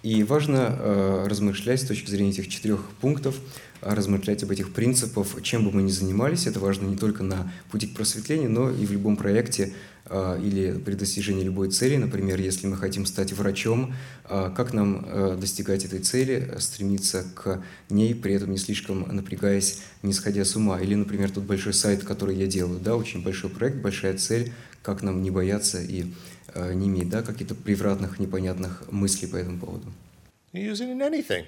И важно э, размышлять с точки зрения этих четырех пунктов, а размышлять об этих принципах, чем бы мы ни занимались. Это важно не только на пути к просветлению, но и в любом проекте э, или при достижении любой цели. Например, если мы хотим стать врачом, э, как нам э, достигать этой цели, стремиться к ней, при этом не слишком напрягаясь, не сходя с ума. Или, например, тот большой сайт, который я делаю, да, очень большой проект, большая цель, как нам не бояться и не иметь да, каких-то превратных, непонятных мыслей по этому поводу. In anything.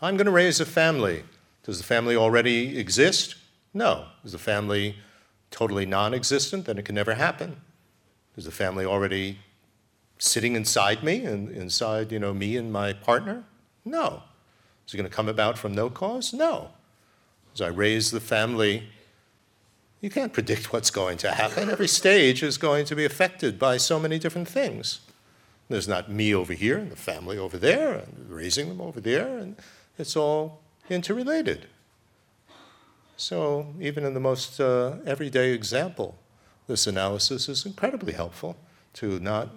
I'm going to raise a family. Does the family already exist? No. Is the family totally non existent? Then it can never happen. Is the family already sitting inside me and inside, you know, me and my partner? No. Is it going to come about from no cause? No. As I raise the family, you can't predict [LAUGHS] what's going to happen. Every stage is going to be affected by so many different things. There's not me over here and the family over there and raising them over there, and it's all interrelated. So, even in the most uh, everyday example, this analysis is incredibly helpful to not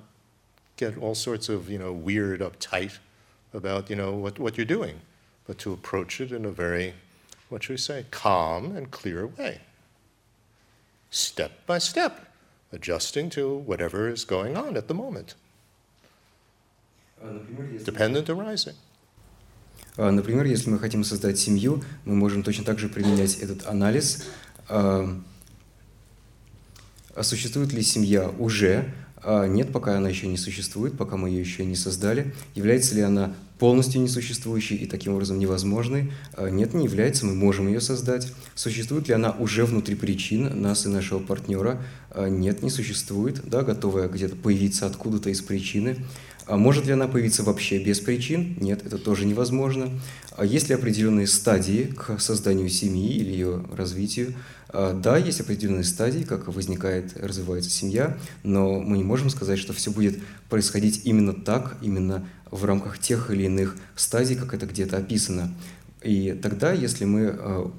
get all sorts of you know weird uptight about you know what, what you're doing, but to approach it in a very what should we say calm and clear way, step by step, adjusting to whatever is going on at the moment, dependent arising. А, Например, если мы хотим создать семью, мы можем точно так же применять этот анализ. А а существует ли семья уже? А Нет, пока она еще не существует, пока мы ее еще не создали. Является ли она полностью несуществующей и таким образом невозможной? А Нет, не является, мы можем ее создать. Существует ли она уже внутри причин нас и нашего партнера? А Нет, не существует, да, готовая где-то появиться откуда-то из причины. А может ли она появиться вообще без причин? Нет, это тоже невозможно. А есть ли определенные стадии к созданию семьи или ее развитию? А, Да, есть определенные стадии, как возникает, развивается семья, но мы не можем сказать, что все будет происходить именно так, именно в рамках тех или иных стадий, как это где-то описано. И тогда, если мы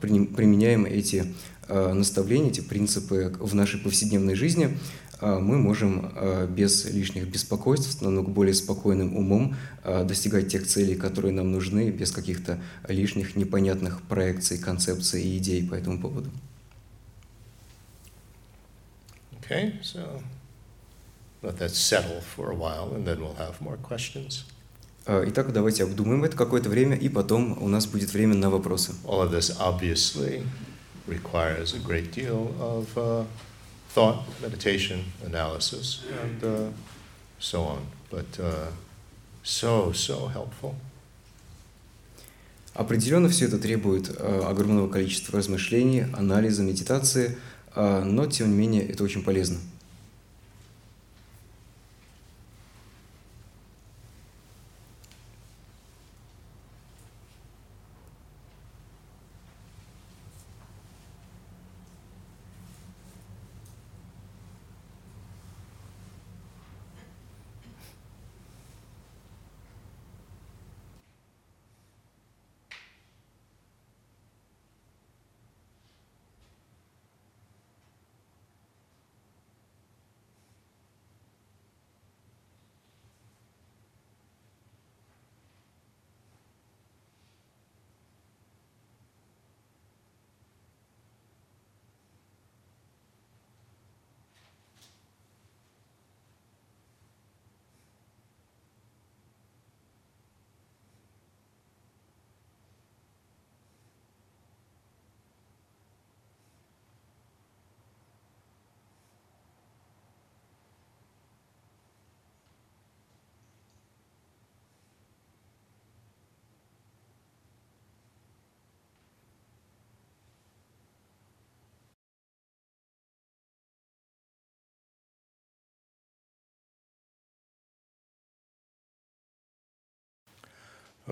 приним- применяем эти э, наставления, эти принципы в нашей повседневной жизни, мы можем э, без лишних беспокойств, с намного более спокойным умом э, достигать тех целей, которые нам нужны, без каких-то лишних непонятных проекций, концепций и идей по этому поводу. Okay, so let that settle for a while, and then we'll have more questions. Итак, давайте обдумаем это какое-то время, и потом у нас будет время на вопросы. All of this obviously requires a great deal of uh, thought, meditation, analysis, and uh, so on. But uh, so, so helpful. Определенно все это требует э, огромного количества размышлений, анализа, медитации, э, но тем не менее это очень полезно.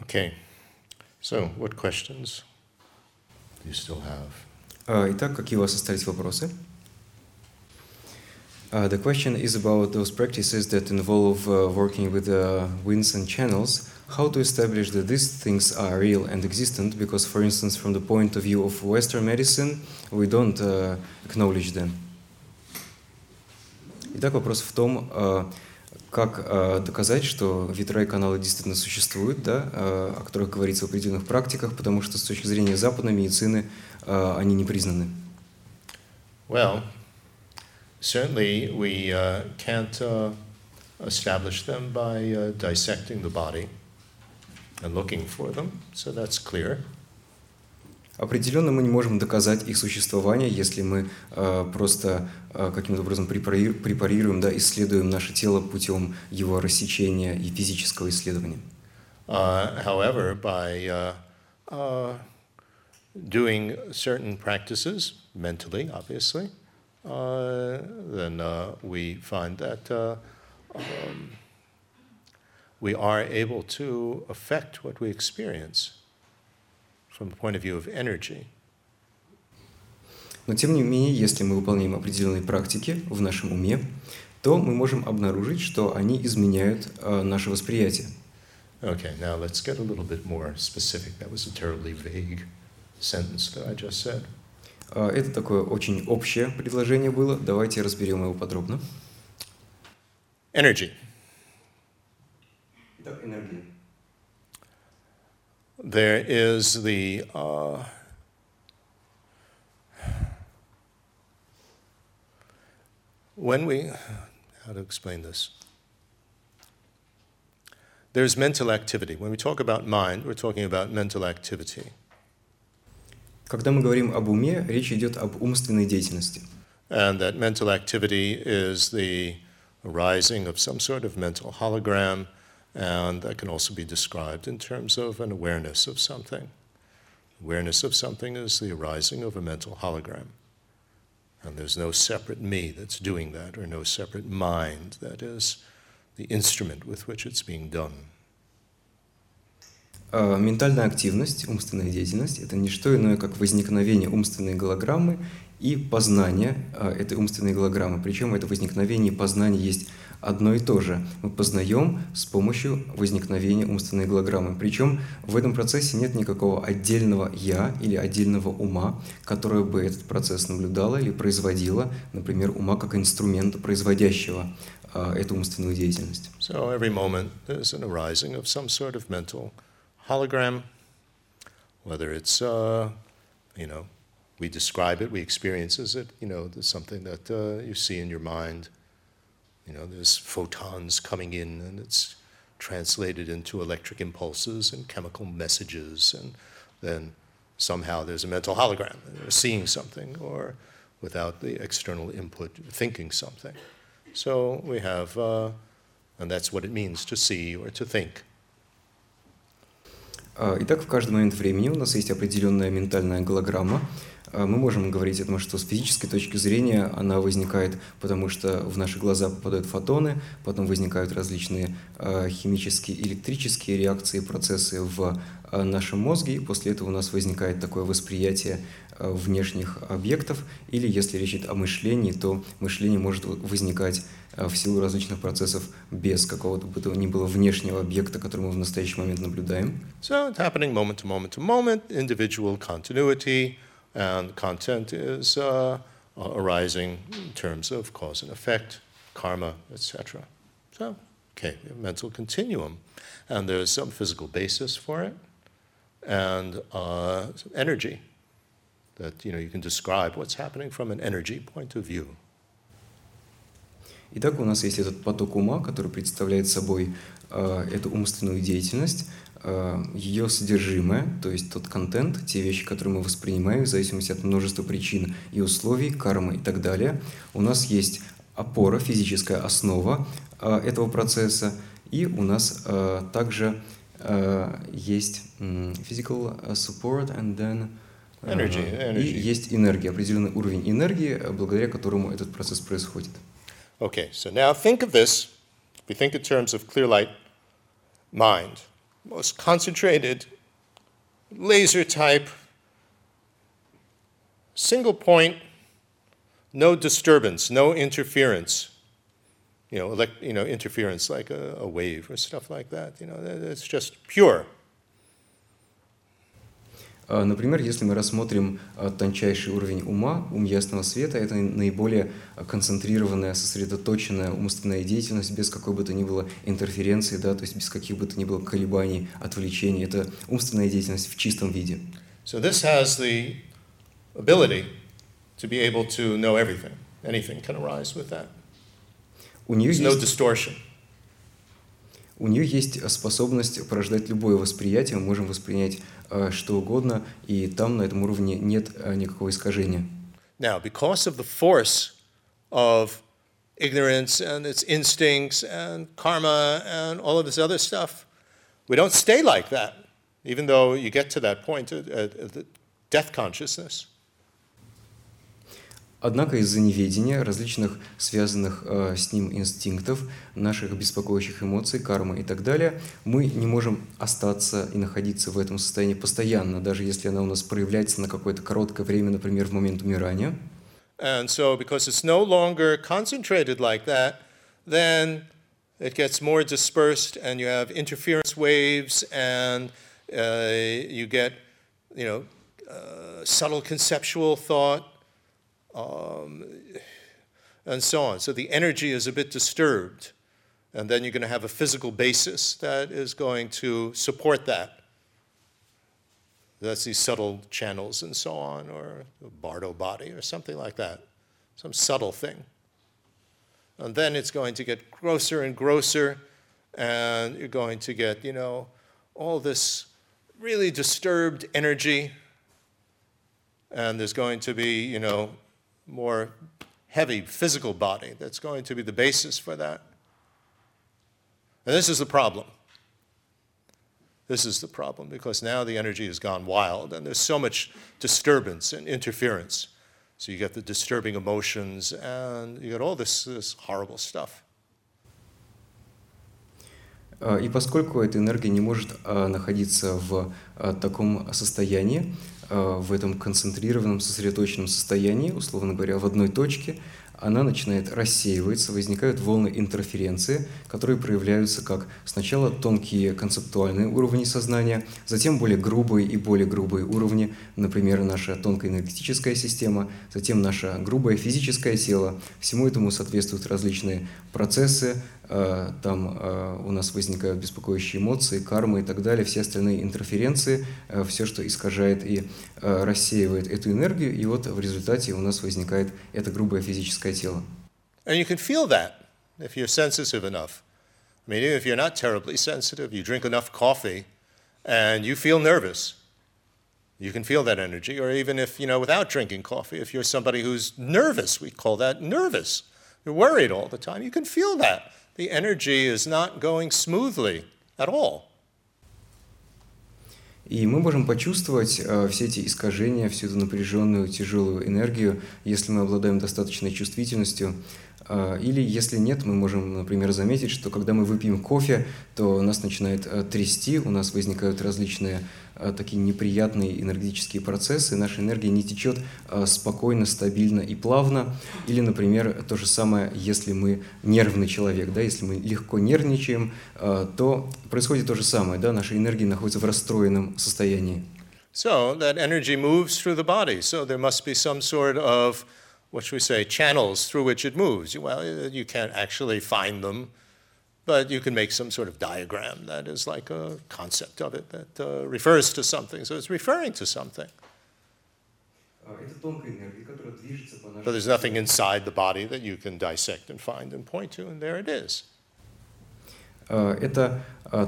Okay. So, what questions do you still have? А, Итак, какие у вас остались вопросы? Uh, the question is about those practices that involve uh, working with uh, winds and channels. How to establish that these things are real and existent? Because, for instance, from the point of view of Western medicine, we don't uh, acknowledge them. Итак, вопрос в том, uh, как uh, доказать, что ветра и каналы действительно существуют, да, uh, о которых говорится в определенных практиках, потому что с точки зрения западной медицины uh, они не признаны. Well, certainly we uh, can't uh, establish them by uh, dissecting the body and looking for them, so that's clear. Определенно мы не можем доказать их существование, если мы э, просто э, каким-то образом препари- препарируем, да, исследуем наше тело путем его рассечения и физического исследования. Uh, however, by uh, uh, doing certain practices mentally, obviously, uh, then uh, we find that uh, um, we are able to affect what we experience from the point of view of energy. Но тем не менее, если мы выполняем определенные практики в нашем уме, то мы можем обнаружить, что они изменяют э, наше восприятие. Okay, now let's get a little bit more specific. That was a terribly vague sentence that I just said. Э, это такое очень общее предложение было. Давайте разберем его подробно. Energy. Итак, энергия. There is the uh, when we how to explain this. There's mental activity. When we talk about mind, we're talking about mental activity. Когда мы говорим об уме, речь идет об умственной деятельности. And that mental activity is the arising of some sort of mental hologram, and that can also be described in terms of an awareness of something. Awareness of something is the arising of a mental hologram. And there's no separate me that's doing that, or no separate mind that is the instrument with which it's being done. А, Ментальная активность, умственная деятельность – это не что иное, как возникновение умственной голограммы и познание а, этой умственной голограммы. Причем это возникновение и познание есть одно и то же. Мы познаем с помощью возникновения умственной голограммы. Причем в этом процессе нет никакого отдельного «я» или отдельного ума, которое бы этот процесс наблюдало или производило, например, ума как инструмента, производящего а, эту умственную деятельность. So every moment there's an arising of some sort of mental hologram, whether it's, uh, you know, we describe it, we experience it, you know, there's something that uh, you see in your mind. You know, there's photons coming in and it's translated into electric impulses and chemical messages, and then somehow there's a mental hologram. They're seeing something, or without the external input, thinking something. So we have, uh, and that's what it means to see or to think. А, Итак, в каждый момент времени у нас есть определенная ментальная голограмма. А, Мы можем говорить о том, что с физической точки зрения она возникает, потому что в наши глаза попадают фотоны, потом возникают различные а, химические, электрические реакции, процессы в а, нашем мозге, и после этого у нас возникает такое восприятие внешних объектов, или если речь идет о мышлении, то мышление может возникать в силу различных процессов без какого-то бы то ни было внешнего объекта, который мы в настоящий момент наблюдаем. So it's happening moment to moment to moment, individual continuity, and content is uh, arising in terms of cause and effect, karma, etc. So, okay, we have mental continuum, and there's some physical basis for it, and uh, some energy that you know you can describe what's happening from an energy point of view. Итак, у нас есть этот поток ума, который представляет собой э, эту умственную деятельность, э, ее содержимое, то есть тот контент, те вещи, которые мы воспринимаем в зависимости от множества причин и условий, кармы и так далее. У нас есть опора, физическая основа э, этого процесса, и у нас э, также э, есть physical support and then э, Energy, energy. и есть энергия, определенный уровень энергии, э, благодаря которому этот процесс происходит. Okay, so now think of this. We think in terms of clear light mind. Most concentrated, laser type, single point, no disturbance, no interference. You know, like, you know, interference like a, a wave or stuff like that. You know, it's just pure. А, например, если мы рассмотрим а, тончайший уровень ума, ум ясного света, это наиболее концентрированная, сосредоточенная умственная деятельность без какой бы то ни было интерференции, да, то есть без каких бы то ни было колебаний, отвлечений. Это умственная деятельность в чистом виде. So this has the ability to be able to know everything. Anything can arise with that. У нее There's есть... no distortion. У нее есть способность порождать любое восприятие, мы можем воспринять что угодно, и там на этом уровне нет э, никакого искажения. Now, because of the force of ignorance and its instincts and karma and all of this other stuff, we don't stay like that, even though you get to that point of, of death consciousness. Однако из-за неведения, различных связанных э, с ним инстинктов, наших беспокоящих эмоций, кармы и так далее, мы не можем остаться и находиться в этом состоянии постоянно, даже если она у нас проявляется на какое-то короткое время, например, в момент умирания. And so, because it's no longer concentrated like that, then it gets more dispersed, and you have interference waves, and uh, you get, you know, uh, subtle conceptual thought, um, and so on. So the energy is a bit disturbed. And then you're going to have a physical basis that is going to support that. That's these subtle channels and so on, or Bardo body or something like that, some subtle thing. And then it's going to get grosser and grosser, and you're going to get, you know, all this really disturbed energy. And there's going to be, you know, more heavy physical body that's going to be the basis for that. And this is the problem. This is the problem because now the energy has gone wild and there's so much disturbance and interference. So you get the disturbing emotions and you get all this, this horrible stuff. И поскольку эта энергия не может находиться в таком состоянии, в этом концентрированном, сосредоточенном состоянии, условно говоря, в одной точке, она начинает рассеиваться, возникают волны интерференции, которые проявляются как сначала тонкие концептуальные уровни сознания, затем более грубые и более грубые уровни, например, наша тонкая энергетическая система, затем наше грубое физическое тело. Всему этому соответствуют различные процессы, э, там э, у нас возникают беспокоящие эмоции, кармы и так далее, все остальные интерференции, э, все, что искажает и рассеивает эту энергию, и вот в результате у нас возникает это грубое физическое тело. And you can feel that if you're sensitive enough. I mean, even if you're not terribly sensitive, you drink enough coffee and you feel nervous. You can feel that energy, or even if, you know, without drinking coffee, if you're somebody who's nervous, we call that nervous. You're worried all the time, you can feel that. The energy is not going smoothly at all. И мы можем почувствовать э, все эти искажения, всю эту напряженную, тяжелую энергию, если мы обладаем достаточной чувствительностью. Э, или если нет, мы можем, например, заметить, что когда мы выпьем кофе, то нас начинает э, трясти, у нас возникают различные э, такие неприятные энергетические процессы, наша энергия не течет э, спокойно, стабильно и плавно. Или, например, то же самое, если мы нервный человек, да, если мы легко нервничаем, то происходит то же самое, да, наша энергия находится в расстроенном состоянии. So that energy moves through the body. So there must be some sort of, what should we say, channels through which it moves. Well, you can't actually find them, but you can make some sort of diagram that is like a concept of it that uh, refers to something. So it's referring to something. But there's nothing inside the body that you can dissect and find and point to, and there it is. Это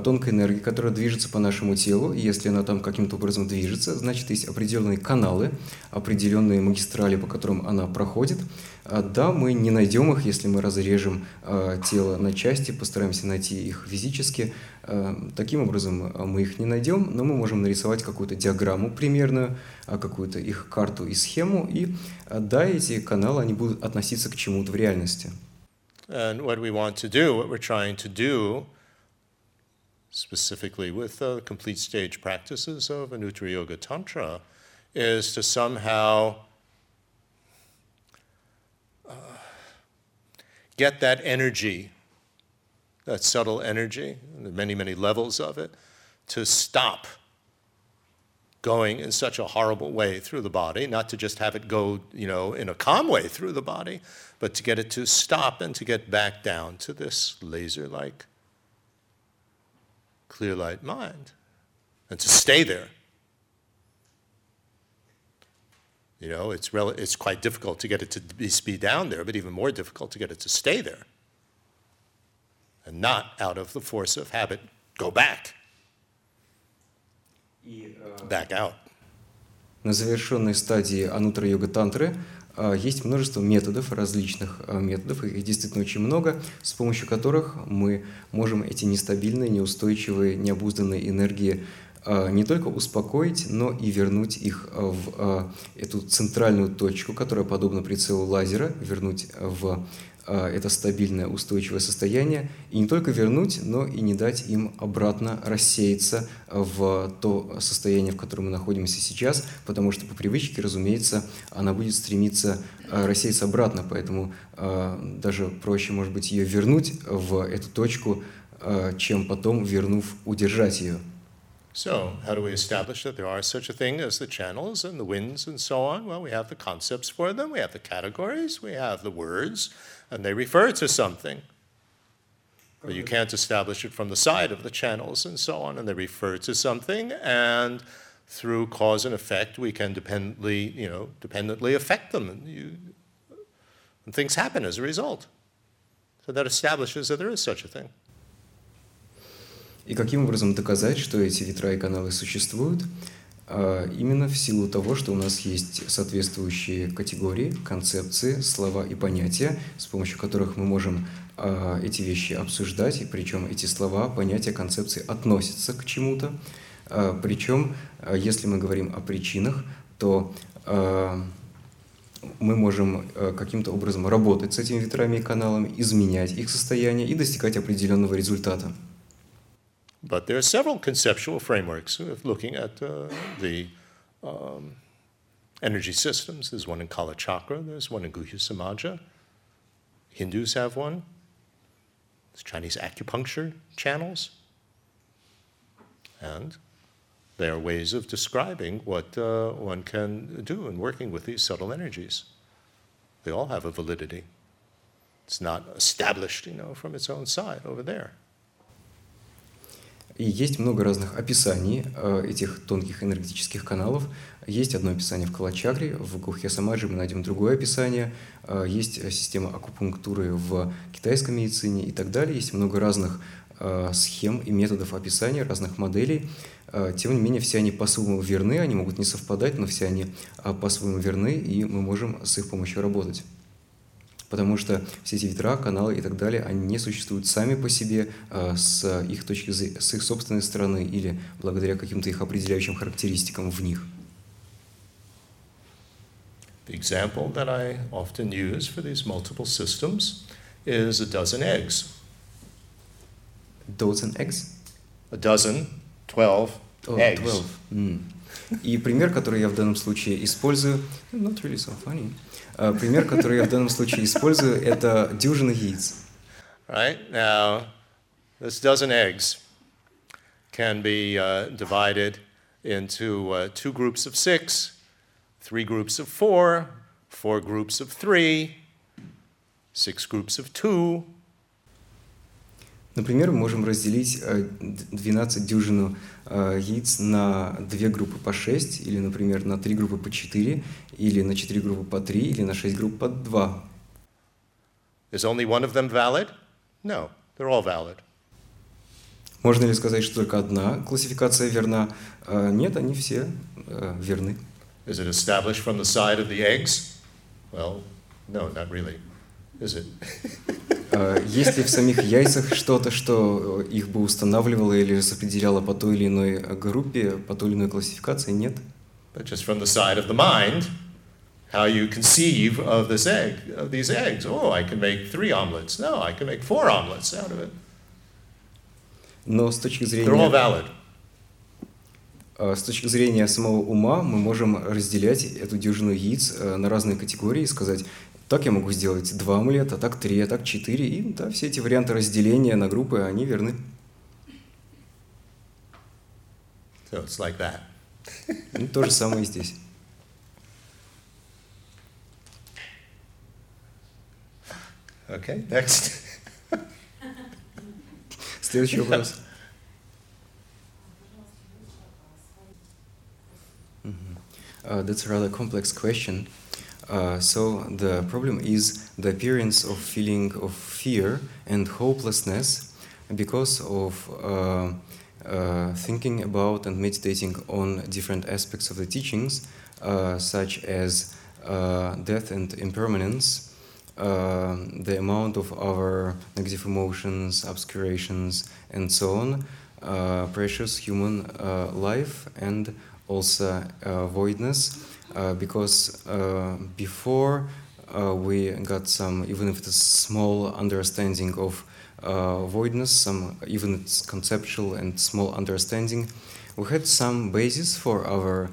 тонкая энергия, которая движется по нашему телу, и если она там каким-то образом движется, значит, есть определенные каналы, определенные магистрали, по которым она проходит. Да, мы не найдем их, если мы разрежем тело на части, постараемся найти их физически. Таким образом мы их не найдем, но мы можем нарисовать какую-то диаграмму примерную, какую-то их карту и схему, и да, эти каналы, они будут относиться к чему-то в реальности. And what we want to do, what we're trying to do, specifically with the complete stage practices of Anuttara Yoga Tantra, is to somehow uh, get that energy, that subtle energy, the many, many levels of it, to stop going in such a horrible way through the body, not to just have it go, you know, in a calm way through the body, but to get it to stop and to get back down to this laser like, clear light mind, and to stay there. You know, it's, rel- it's quite difficult to get it to be, be down there, but even more difficult to get it to stay there and not out of the force of habit go back. Back out. На завершенной стадии анутра йога тантры а, есть множество методов, различных а, методов, их действительно очень много, с помощью которых мы можем эти нестабильные, неустойчивые, необузданные энергии а, не только успокоить, но и вернуть их в эту центральную точку, которая подобна прицелу лазера, вернуть в а, это стабильное, устойчивое состояние, и не только вернуть, но и не дать им обратно рассеяться в то состояние, в котором мы находимся сейчас, потому что по привычке, разумеется, она будет стремиться а, рассеяться обратно, поэтому а, даже проще, может быть, ее вернуть в эту точку, чем потом, вернув, удержать ее. So, how do we establish that there are such a thing as the channels and the winds and so on? Well, we have the concepts for them, we have the categories, we have the words, and they refer to something. But you can't establish it from the side of the channels and so on, and they refer to something, and through cause and effect, we can dependently, you know, dependently affect them, and, you, and things happen as a result. So that establishes that there is such a thing. И каким образом доказать, что эти ветра и каналы существуют? А, именно в силу того, что у нас есть соответствующие категории, концепции, слова и понятия, с помощью которых мы можем а, эти вещи обсуждать, и причем эти слова, понятия, концепции относятся к чему-то. А, причем, если мы говорим о причинах, то мы можем каким-то образом работать с этими ветрами и каналами, изменять их состояние и достигать определенного результата. But there are several conceptual frameworks of looking at uh, the um, energy systems. There's one in Kala Chakra, there's one in Guhya Samaja. Hindus have one. There's Chinese acupuncture channels. And they are ways of describing what uh, one can do in working with these subtle energies. They all have a validity. It's not established, you know, from its own side over there. И есть много разных описаний э, этих тонких энергетических каналов. Есть одно описание в Калачакре, в Гухья Самаджи мы найдем другое описание. Э, есть система акупунктуры в китайской медицине и так далее. Есть много разных э, схем и методов описания, разных моделей. Тем не менее, все они по-своему верны, они могут не совпадать, но все они по-своему верны, и мы можем с их помощью работать потому что все эти ветра, каналы и так далее, они не существуют сами по себе с их точки с их собственной стороны или благодаря каким-то их определяющим характеристикам в них. The example that I often use for these multiple systems is a dozen eggs. Dozen eggs? A dozen, twelve oh, eggs. 12. Mm. И пример, который я в данном случае использую, not really so funny, пример, который я в данном случае использую, это дюжина яиц. Right now, this dozen eggs can be uh, divided into uh, two groups of six, three groups of four, four groups of three, six groups of two. Например, мы можем разделить 12 дюжину яиц на две группы по 6, или, например, на три группы по 4, или на четыре группы по 3, или на шесть групп по 2. Is only one of them valid? No, they're all valid. Можно ли сказать, что только одна классификация верна? Нет, они все верны. Is it established from the side of the eggs? Well, no, not really. Is it? Есть ли в самих яйцах что-то, что их бы устанавливало или распределяло по той или иной группе, по той или иной классификации? Нет. But just from the side of the mind, how you conceive of this egg, of these eggs. Oh, I can make three omelets. No, I can make four omelets out of it. Но с точки They're all зрения, valid. э, с точки зрения самого ума мы можем разделять эту дюжину яиц э, на разные категории и сказать, так я могу сделать два омлета, так три, а так четыре. И да, все эти варианты разделения на группы, они верны. So it's like that. Ну, то же самое и здесь. Okay, next. Следующий [LAUGHS] вопрос. Uh, that's a rather complex question. Uh, so the problem is the appearance of feeling of fear and hopelessness because of uh, uh, thinking about and meditating on different aspects of the teachings, uh, such as uh, death and impermanence, the amount of our negative emotions, obscurations, and so on, precious human life, and also voidness. Uh, because uh, before uh, we got some, even if it's small understanding of voidness, some even it's conceptual and small understanding, we had some basis for our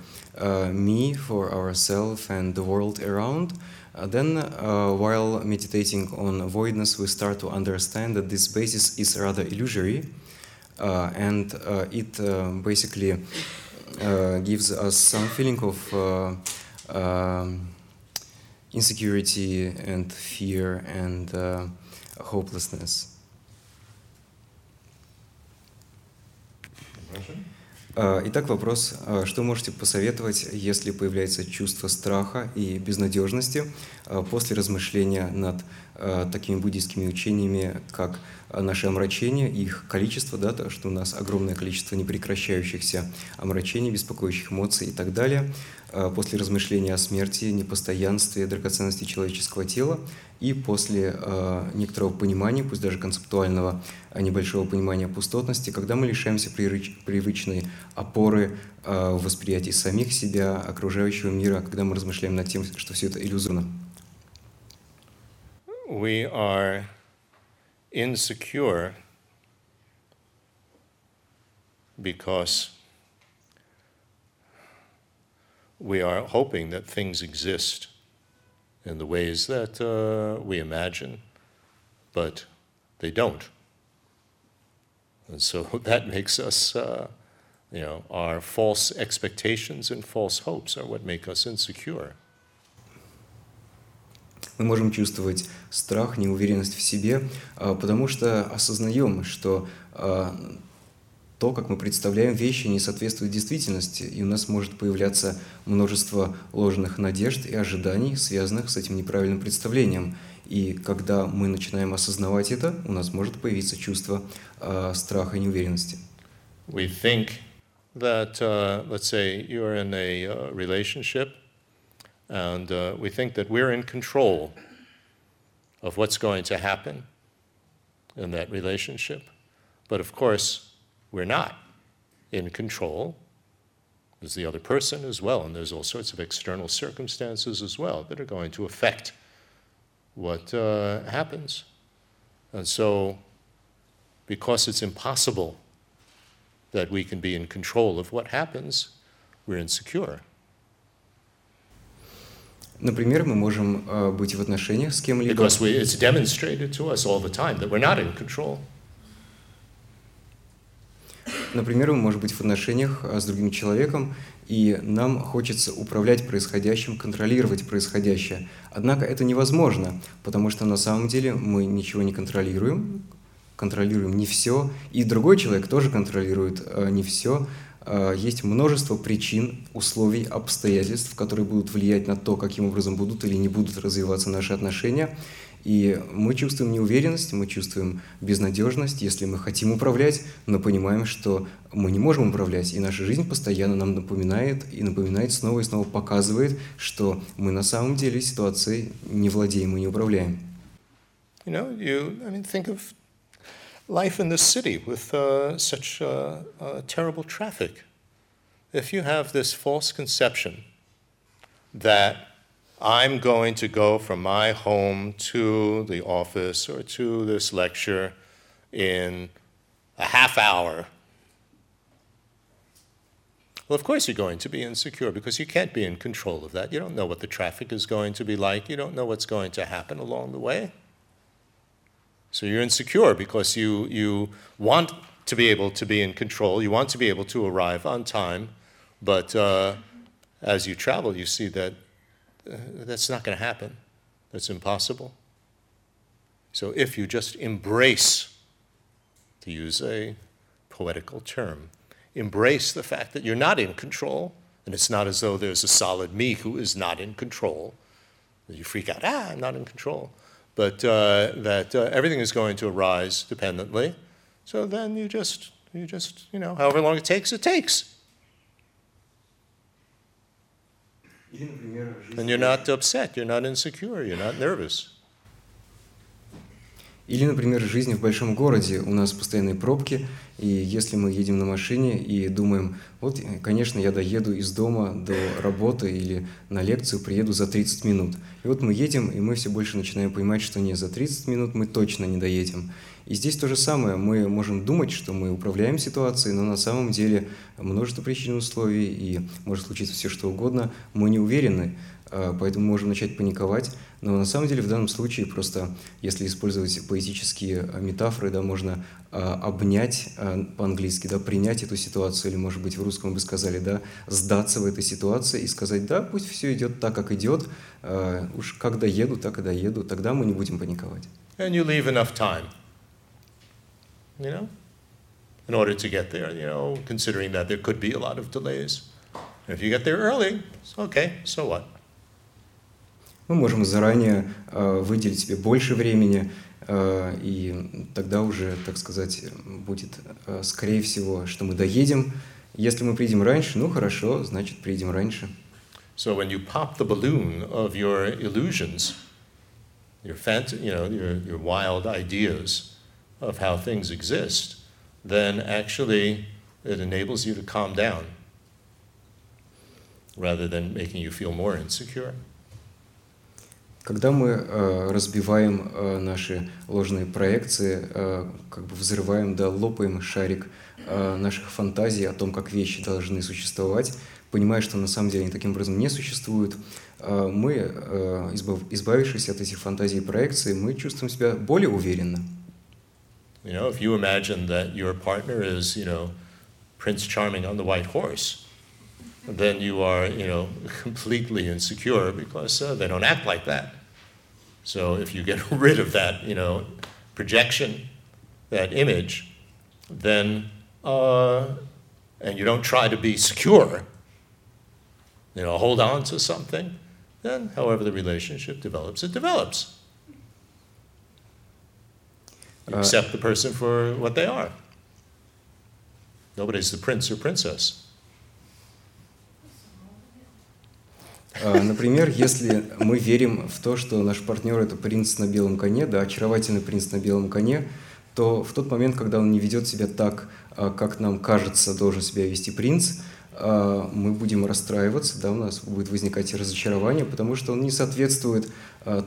me, for ourself and the world around. Uh, then, uh, while meditating on voidness, we start to understand that this basis is rather illusory, uh, and it basically uh, gives us some feeling of uh, um, insecurity and fear and hopelessness. Итак, вопрос, что можете посоветовать, если появляется чувство страха и безнадежности после размышления над а, такими буддийскими учениями, как а, наше омрачение, их количество, да, то, что у нас огромное количество непрекращающихся омрачений, беспокоящих эмоций и так далее, после размышления о смерти, непостоянстве, драгоценности человеческого тела, и после э, некоторого понимания, пусть даже концептуального, небольшого понимания пустотности, когда мы лишаемся привыч- привычной опоры э, в восприятии самих себя, окружающего мира, когда мы размышляем над тем, что все это иллюзорно. We are insecure because we are hoping that things exist in the ways that uh, we imagine, but they don't. And so [LAUGHS] that makes us, uh, you know, our false expectations and false hopes are what make us insecure. Мы можем чувствовать страх, неуверенность в себе, а, потому что осознаем, что а, то, как мы представляем вещи, не соответствует действительности, и у нас может появляться множество ложных надежд и ожиданий, связанных с этим неправильным представлением. И когда мы начинаем осознавать это, у нас может появиться чувство а, страха и неуверенности. We think that, uh, let's say, you're in a uh, relationship, and uh, we think that we're in control of what's going to happen in that relationship. But of course, we're not in control. There's the other person as well, and there's all sorts of external circumstances as well that are going to affect what uh, happens. And so, because it's impossible that we can be in control of what happens, we're insecure. Например, мы можем а, быть в отношениях с кем-либо, Because we, it's demonstrated to us all the time that we're not in control. Например, мы можем быть в отношениях а, с другим человеком, и нам хочется управлять происходящим, контролировать происходящее. Однако это невозможно, потому что на самом деле мы ничего не контролируем, контролируем не все, и другой человек тоже контролирует а, не все. А, Есть множество причин, условий, обстоятельств, которые будут влиять на то, каким образом будут или не будут развиваться наши отношения. И мы чувствуем неуверенность, мы чувствуем безнадежность, если мы хотим управлять, но понимаем, что мы не можем управлять, и наша жизнь постоянно нам напоминает и напоминает снова и снова показывает, что мы на самом деле ситуацией не владеем и не управляем. You know, you, I mean, think of life in the city with uh, such uh, uh, terrible traffic. If you have this false conception that I'm going to go from my home to the office or to this lecture in a half hour. Well, of course, you're going to be insecure because you can't be in control of that. You don't know what the traffic is going to be like, you don't know what's going to happen along the way. So you're insecure because you, you want to be able to be in control, you want to be able to arrive on time, but uh, as you travel, you see that uh, that's not going to happen. That's impossible. So if you just embrace, to use a poetical term, embrace the fact that you're not in control, and it's not as though there's a solid me who is not in control. You freak out, ah, I'm not in control. But uh, that uh, everything is going to arise dependently. So then you just, you just, you know, however long it takes, it takes. And you're not upset, you're not insecure, you're not nervous. Или, например, жизнь в большом городе. У нас постоянные пробки, и если мы едем на машине и думаем, вот, конечно, я доеду из дома до работы или на лекцию приеду за 30 минут. И вот мы едем, и мы все больше начинаем понимать, что нет, за 30 минут мы точно не доедем. И здесь то же самое. Мы можем думать, что мы управляем ситуацией, но на самом деле множество причин условий, и может случиться все что угодно. Мы не уверены, поэтому можем начать паниковать. Но на самом деле в данном случае просто, если использовать поэтические а, метафоры, да, можно а, обнять по-английски, да, принять эту ситуацию, или, может быть, в русском бы сказали, да, сдаться в этой ситуации и сказать, да, пусть все идет так, как идет, уж как доеду, так и доеду, тогда мы не будем паниковать. And you leave enough time you know, in order to get there, you know, considering that there could be a lot of delays. If you get there early, it's okay, so what? Мы можем заранее э, выделить себе больше времени, э, и тогда уже, так сказать, будет, э, скорее всего, что мы доедем. Если мы приедем раньше, ну хорошо, значит, приедем раньше. So when you pop the balloon of your illusions, your, fant- you know, your, your wild ideas, of how things exist, then actually it enables you to calm down rather than making you feel more insecure. Когда мы э, разбиваем э, наши ложные проекции, э, как бы взрываем, да, лопаем шарик э, наших фантазий о том, как вещи должны существовать, понимая, что на самом деле они таким образом не существуют, э, мы, э, избав, избавившись от этих фантазий и проекций, мы чувствуем себя более уверенно. You know, if you imagine that your partner is, you know, Prince Charming on the white horse, then you are, you know, [LAUGHS] completely insecure because uh, they don't act like that. So if you get [LAUGHS] rid of that, you know, projection, that image, then, uh, and you don't try to be secure, you know, hold on to something, then however the relationship develops, it develops. You accept the person for what they are. Nobody's the prince or princess. Например, если мы верим в то, что наш партнер это принц на белом коне, да, очаровательный принц на белом коне, то в тот момент, когда он не ведет себя так, как нам кажется, должен себя вести принц, мы будем расстраиваться, да, у нас будет возникать разочарование, потому что он не соответствует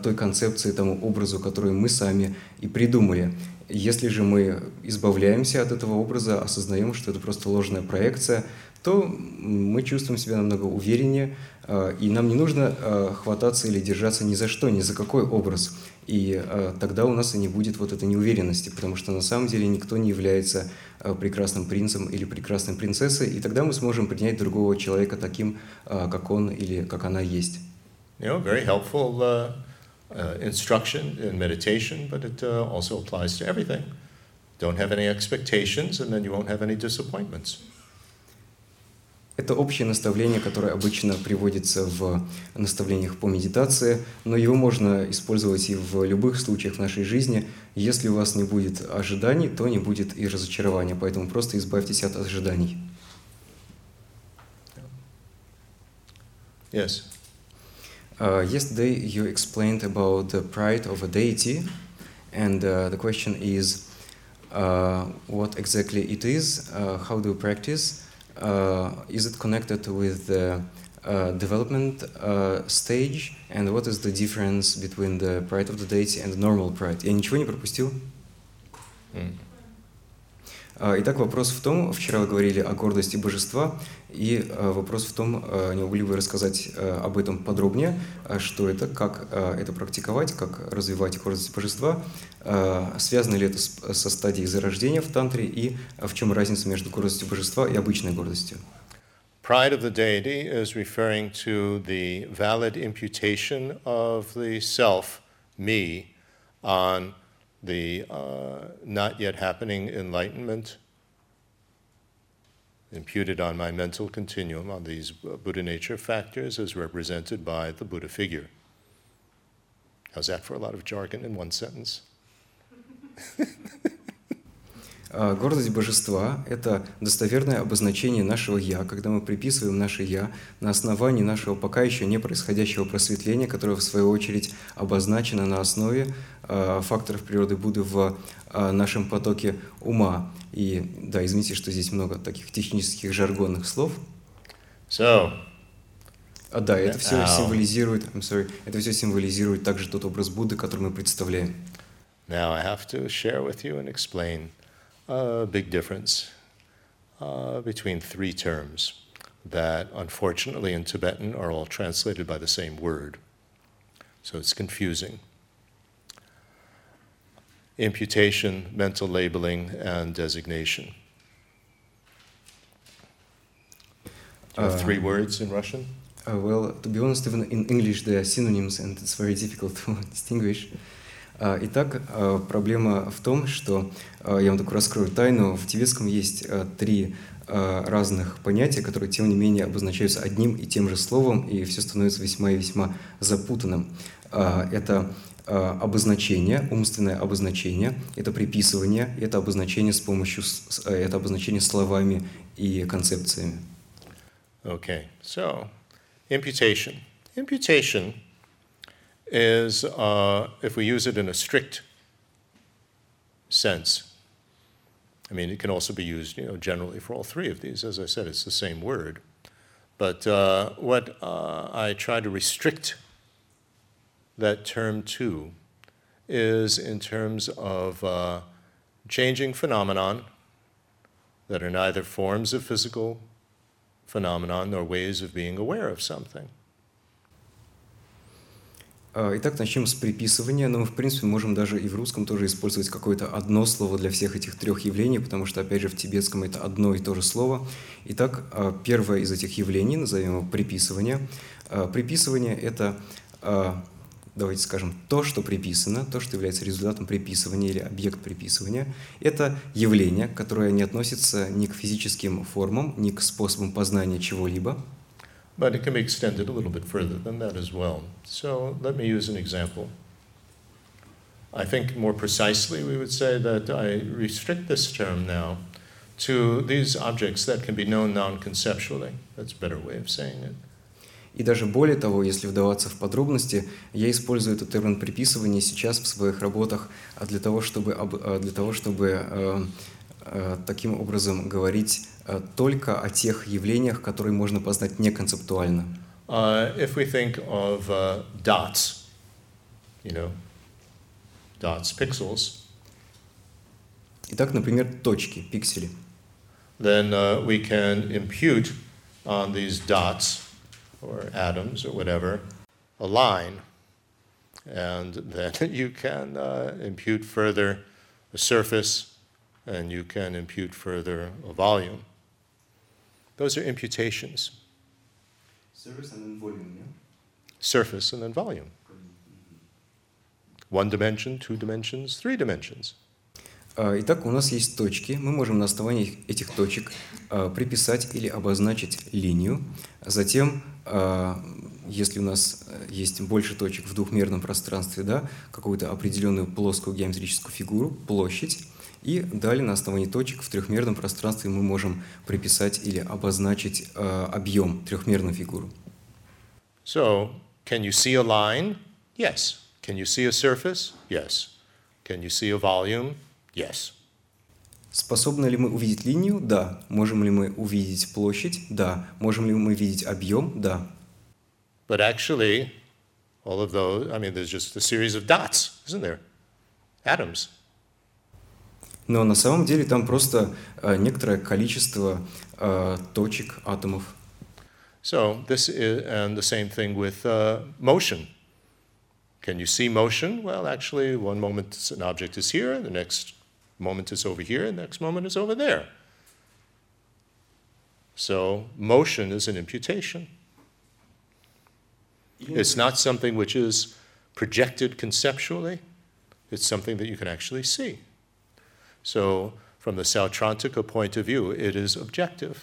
той концепции, тому образу, который мы сами и придумали. Если же мы избавляемся от этого образа, осознаем, что это просто ложная проекция, то мы чувствуем себя намного увереннее, и нам не нужно хвататься или держаться ни за что, ни за какой образ. И тогда у нас и не будет вот этой неуверенности, потому что на самом деле никто не является прекрасным принцем или прекрасной принцессой, и тогда мы сможем принять другого человека таким, как он или как она есть. You know, very helpful uh, uh, instruction in meditation, but it uh, also applies to everything. Don't have any expectations, and then you won't have any disappointments. Это общее наставление, которое обычно приводится в наставлениях по медитации, но его можно использовать и в любых случаях в нашей жизни. Если у вас не будет ожиданий, то не будет и разочарования, поэтому просто избавьтесь от ожиданий. Yes. Uh, yesterday you explained about the pride of a deity, and uh, the question is uh, what exactly it is, uh, how do you practice, is it connected with the uh, development stage, and what is the difference between the pride of the deity and normal pride? Я ничего не пропустил? Mm. А, Итак, вопрос в том, вчера вы говорили о гордости божества, и а, вопрос в том, а, не могли вы рассказать об этом подробнее, что это, как это практиковать, как развивать гордость божества, связано ли это со стадией зарождения в тантре, и в чем разница между гордостью божества и обычной гордостью? Pride of the deity is referring to the valid imputation of the self, me, on the uh, not yet happening enlightenment imputed on my mental continuum on these Buddha nature factors as represented by the Buddha figure. How's that for a lot of jargon in one sentence? [LAUGHS] А, гордость божества – это достоверное обозначение нашего «я», когда мы приписываем наше «я» на основании нашего пока еще не происходящего просветления, которое, в свою очередь, обозначено на основе а, факторов природы Будды в нашем потоке ума. И да, извините, что здесь много таких технических жаргонных слов. So, а, да, это все символизирует, I'm sorry, это все символизирует также тот образ Будды, который мы представляем. Now I have to share with you and explain a big difference uh, between three terms that, unfortunately, in Tibetan are all translated by the same word. So it's confusing. Imputation, mental labeling, and designation. Do you have three uh, words in Russian? Uh, well, to be honest, even in English they are synonyms, and it's very difficult to [LAUGHS] distinguish. А, итак, а, проблема в том, что, а, я вам только раскрою тайну, в тибетском есть три разных понятия, которые, тем не менее, обозначаются одним и тем же словом, и все становится весьма и весьма запутанным. Это обозначение, умственное обозначение, это приписывание, это обозначение с помощью, это обозначение словами и концепциями. Okay, so imputation. Imputation is, uh, if we use it in a strict sense, I mean, it can also be used, you know, generally for all three of these. As I said, it's the same word. But uh, what uh, I try to restrict that term to is in terms of uh, changing phenomenon that are neither forms of physical phenomenon nor ways of being aware of something. А, итак, начнем с приписывания, но мы, в принципе, можем даже и в русском тоже использовать какое-то одно слово для всех этих трех явлений, потому что, опять же, в тибетском это одно и то же слово. Итак, а, первое из этих явлений, назовем его приписывание. А, приписывание – это, давайте скажем, то, что приписано, то, что является результатом приписывания или объект приписывания. Это явление, которое не относится ни к физическим формам, ни к способам познания чего-либо, but it can be extended a little bit further than that as well. So let me use an example. I think more precisely, we would say that I restrict this term now to these objects that can be known non conceptually. That's a better way of saying it. И даже более того, если вдаваться в подробности, я использую этот термин приписывания сейчас в своих работах для того, чтобы, для того, чтобы таким образом говорить только о тех явлениях, которые можно познать не концептуально. Uh, if we think of uh, dots, you know, dots, pixels. Итак, например, точки, пиксели. Then uh, we can impute on these dots or atoms or whatever a line, and then [LAUGHS] you can uh, impute further a surface, and you can impute further a volume. Those are imputations. Surface and then volume, yeah? Surface and then volume. One dimension, two dimensions, three dimensions. Итак, у нас есть точки. Мы можем на основании этих точек приписать или обозначить линию. Затем, если у нас есть больше точек в двухмерном пространстве, да, какую-то определенную плоскую геометрическую фигуру, площадь, и далее на основании точек в трехмерном пространстве мы можем приписать или обозначить э, объем, трехмерную фигуру. So, can you see a line? Yes. Can you see a surface? Yes. Can you see a volume? Yes. Способны ли мы увидеть линию? Да. Можем ли мы увидеть площадь? Да. Можем ли мы видеть объем? Да. But actually, all of those, I mean, there's just a series of dots, isn't there? Atoms. Но на самом деле там просто э, некоторое количество э, точек, атомов. So this is, and the same thing with uh, motion. Can you see motion? Well, actually, one moment an object is here, the next moment is over here, the next moment is over there. So motion is an imputation. It's not something which is projected conceptually, it's something that you can actually see. So, from the Sautrantika point of view, it is objective.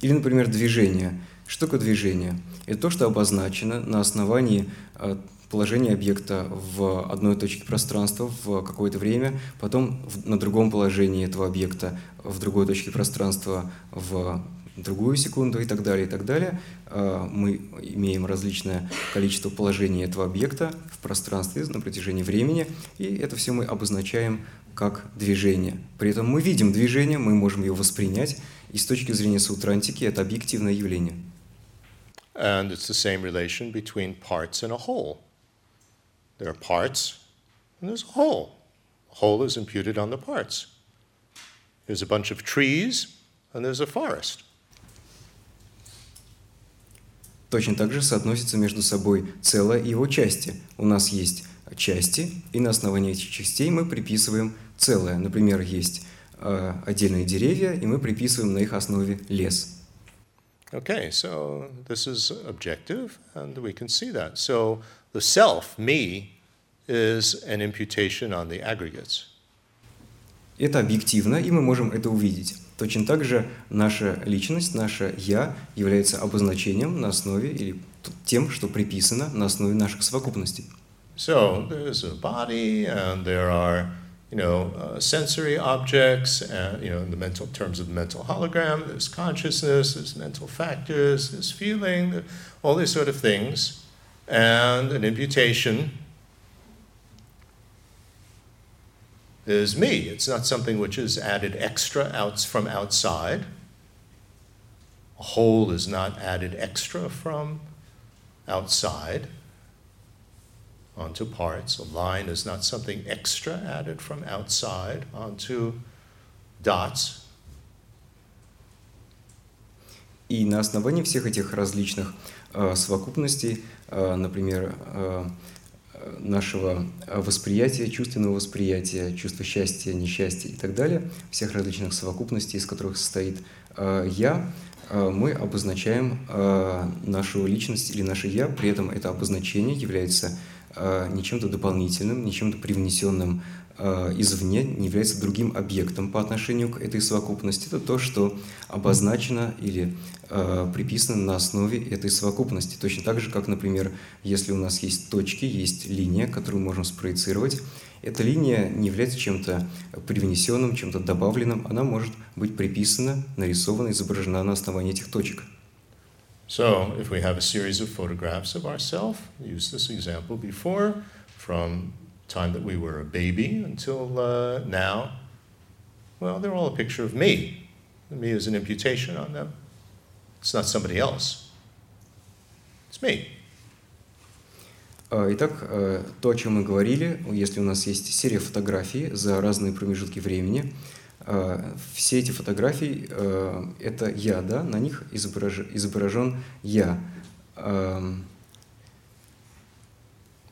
Или, например, движение. Что такое движение? Это то, что обозначено на основании э, положения объекта в одной точке пространства в какое-то время, потом на другом положении этого объекта в другой точке пространства в другую секунду и так далее, и так далее. Э, мы имеем различное количество положений этого объекта в пространстве на протяжении времени, и это все мы обозначаем как движение. При этом мы видим движение, мы можем его воспринять, и с точки зрения сутрантики это объективное явление. And it's the same relation between parts and a whole. There are parts and there's a whole. Whole is imputed on the parts. There's a bunch of trees and there's a forest. Точно так же соотносятся между собой целое и его части. У нас есть части, и на основании этих частей мы приписываем целое. Например, есть э, отдельные деревья, и мы приписываем на их основе лес. Okay, so this is objective, and we can see that. So the self, me, is an imputation on the aggregates. Это объективно, и мы можем это увидеть. Точно так же наша личность, наше «я» является обозначением на основе или тем, что приписано на основе наших совокупностей. So there's a body, and there are, you know, uh, sensory objects, and, you know, in the mental terms of the mental hologram, there's consciousness, there's mental factors, there's feeling, all these sort of things, and an imputation is me. It's not something which is added extra out from outside. A whole is not added extra from outside onto parts. A line is not something extra added from outside onto dots. И на основании всех этих различных э, совокупностей, э, например, э, нашего восприятия, чувственного восприятия, чувства счастья, несчастья и так далее, всех различных совокупностей, из которых состоит э, «я», э, мы обозначаем э, нашу личность или наше «я», при этом это обозначение является не чем-то дополнительным, не чем-то привнесенным извне, не является другим объектом по отношению к этой совокупности. Это то, что обозначено или приписаны на основе этой совокупности. Точно так же, как, например, если у нас есть точки, есть линия, которую мы можем спроецировать, эта линия не является чем-то привнесенным, чем-то добавленным, она может быть приписана, нарисована, изображена на основании этих точек. So, if we have a series of photographs of ourselves, use this example before, from time that we were a baby until uh, now, well, they're all a picture of me. Me is an imputation on them. It's not somebody else. It's me. Итак, то, о чем мы говорили, если у нас есть серия фотографий за разные промежутки времени, все эти фотографии – это я, да, на них изображ... изображен я.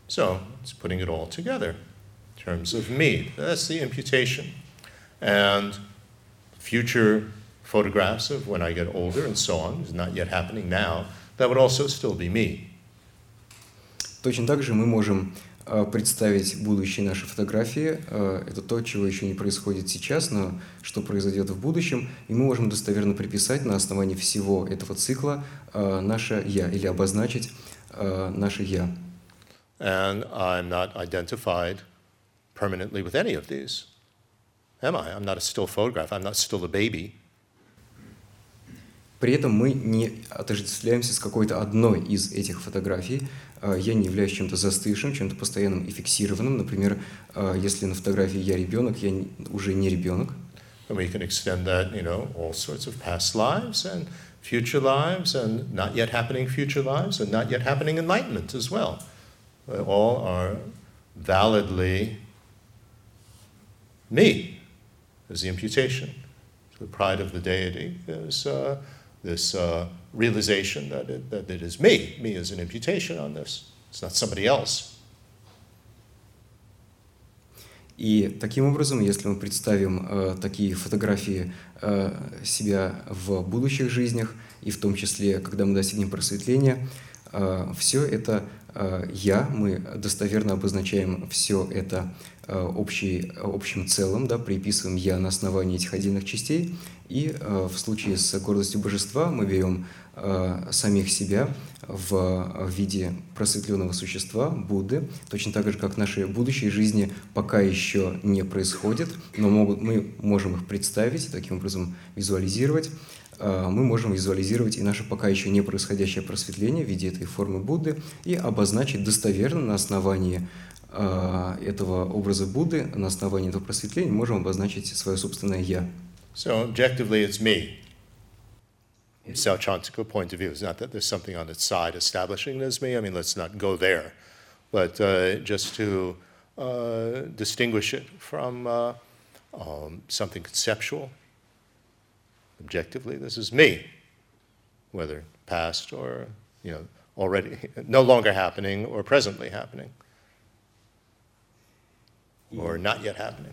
So, it's putting it all together in terms of me. That's the imputation. And future photographs of when I get older and so on, is not yet happening now, that would also still be me. Точно так же мы можем представить будущие наши фотографии. Это то, чего еще не происходит сейчас, но что произойдет в будущем. И мы можем достоверно приписать на основании всего этого цикла наше «я» или обозначить наше «я». And I'm not identified permanently with any of these. Am I? I'm not a still photograph. I'm not still a baby. При этом мы не отождествляемся с какой-то одной из этих фотографий. Я не являюсь чем-то застывшим, чем-то постоянным и фиксированным. Например, если на фотографии я ребенок, я уже не ребенок. We can extend that, you know, all sorts of past lives and future lives and not yet happening future lives and not yet happening enlightenment as well. All are validly me is the imputation. The pride of the deity is uh, this uh, realization that it, that it is me. Me is an imputation on this. It's not somebody else. И таким образом, если мы представим э, такие фотографии э, себя в будущих жизнях, и в том числе, когда мы достигнем просветления, э, все это э, «я», мы достоверно обозначаем все это э, общий, общим целым, да, приписываем «я» на основании этих отдельных частей, и э, в случае с гордостью божества мы берем э, самих себя в, виде просветленного существа, Будды, точно так же, как наши будущие жизни пока еще не происходят, но могут, мы можем их представить, таким образом визуализировать. Э, мы можем визуализировать и наше пока еще не происходящее просветление в виде этой формы Будды и обозначить достоверно на основании э, этого образа Будды, на основании этого просветления можем обозначить свое собственное «я». So objectively, it's me. From Sautrantical point of view, it's not that there's something on its side establishing it as me. I mean, let's not go there, but uh, just to uh, distinguish it from uh, um, something conceptual. Objectively, this is me, whether past or you know already [LAUGHS] no longer happening or presently happening Or not yet happening.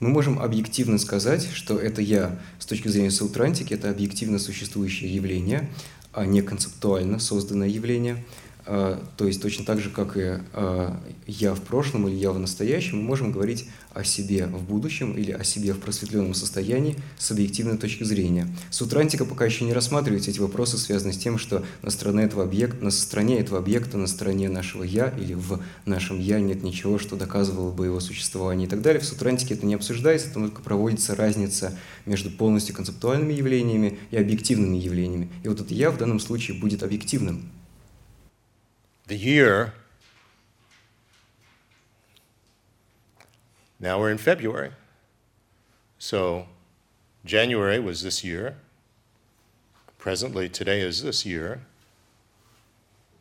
мы можем объективно сказать, что это «я» с точки зрения саутрантики, это объективно существующее явление, а не концептуально созданное явление – а, то есть точно так же, как и а, я в прошлом или я в настоящем, мы можем говорить о себе в будущем или о себе в просветленном состоянии с объективной точки зрения. Сутрантика пока еще не рассматривает эти вопросы, связанные с тем, что на стороне этого объекта, на стороне этого объекта, на стороне нашего «я» или в нашем «я» нет ничего, что доказывало бы его существование и так далее. В сутрантике это не обсуждается, там только проводится разница между полностью концептуальными явлениями и объективными явлениями. И вот это «я» в данном случае будет объективным the year. Now we're in February. So January was this year. Presently, today is this year.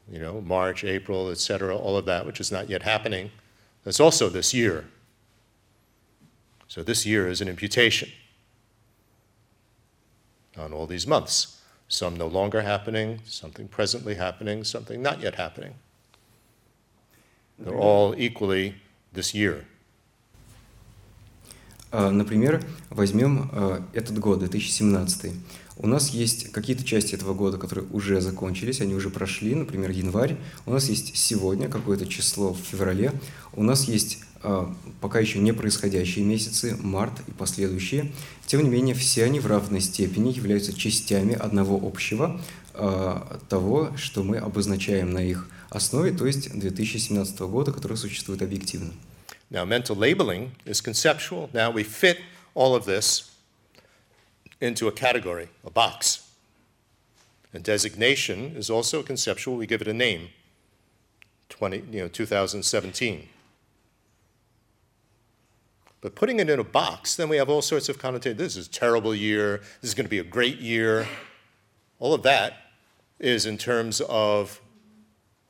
You know, March, April, etc., all of that, which is not yet happening, that's also this year. So this year is an imputation on all these months some no longer happening, something presently happening, something not yet happening. They're all equally this year. Например, возьмем этот год, 2017. У нас есть какие-то части этого года, которые уже закончились, они уже прошли, например, январь. У нас есть сегодня какое-то число в феврале. У нас есть а, пока еще не происходящие месяцы, март и последующие. Тем не менее, все они в равной степени являются частями одного общего а, того, что мы обозначаем на их основе, то есть 2017 года, который существует объективно. Now, mental labeling is conceptual. Now we fit all of this into a category, a box. And designation is also conceptual. We give it a name. 20, you know, 2017. But putting it in a box, then we have all sorts of connotations. This is a terrible year. This is going to be a great year. All of that is in terms of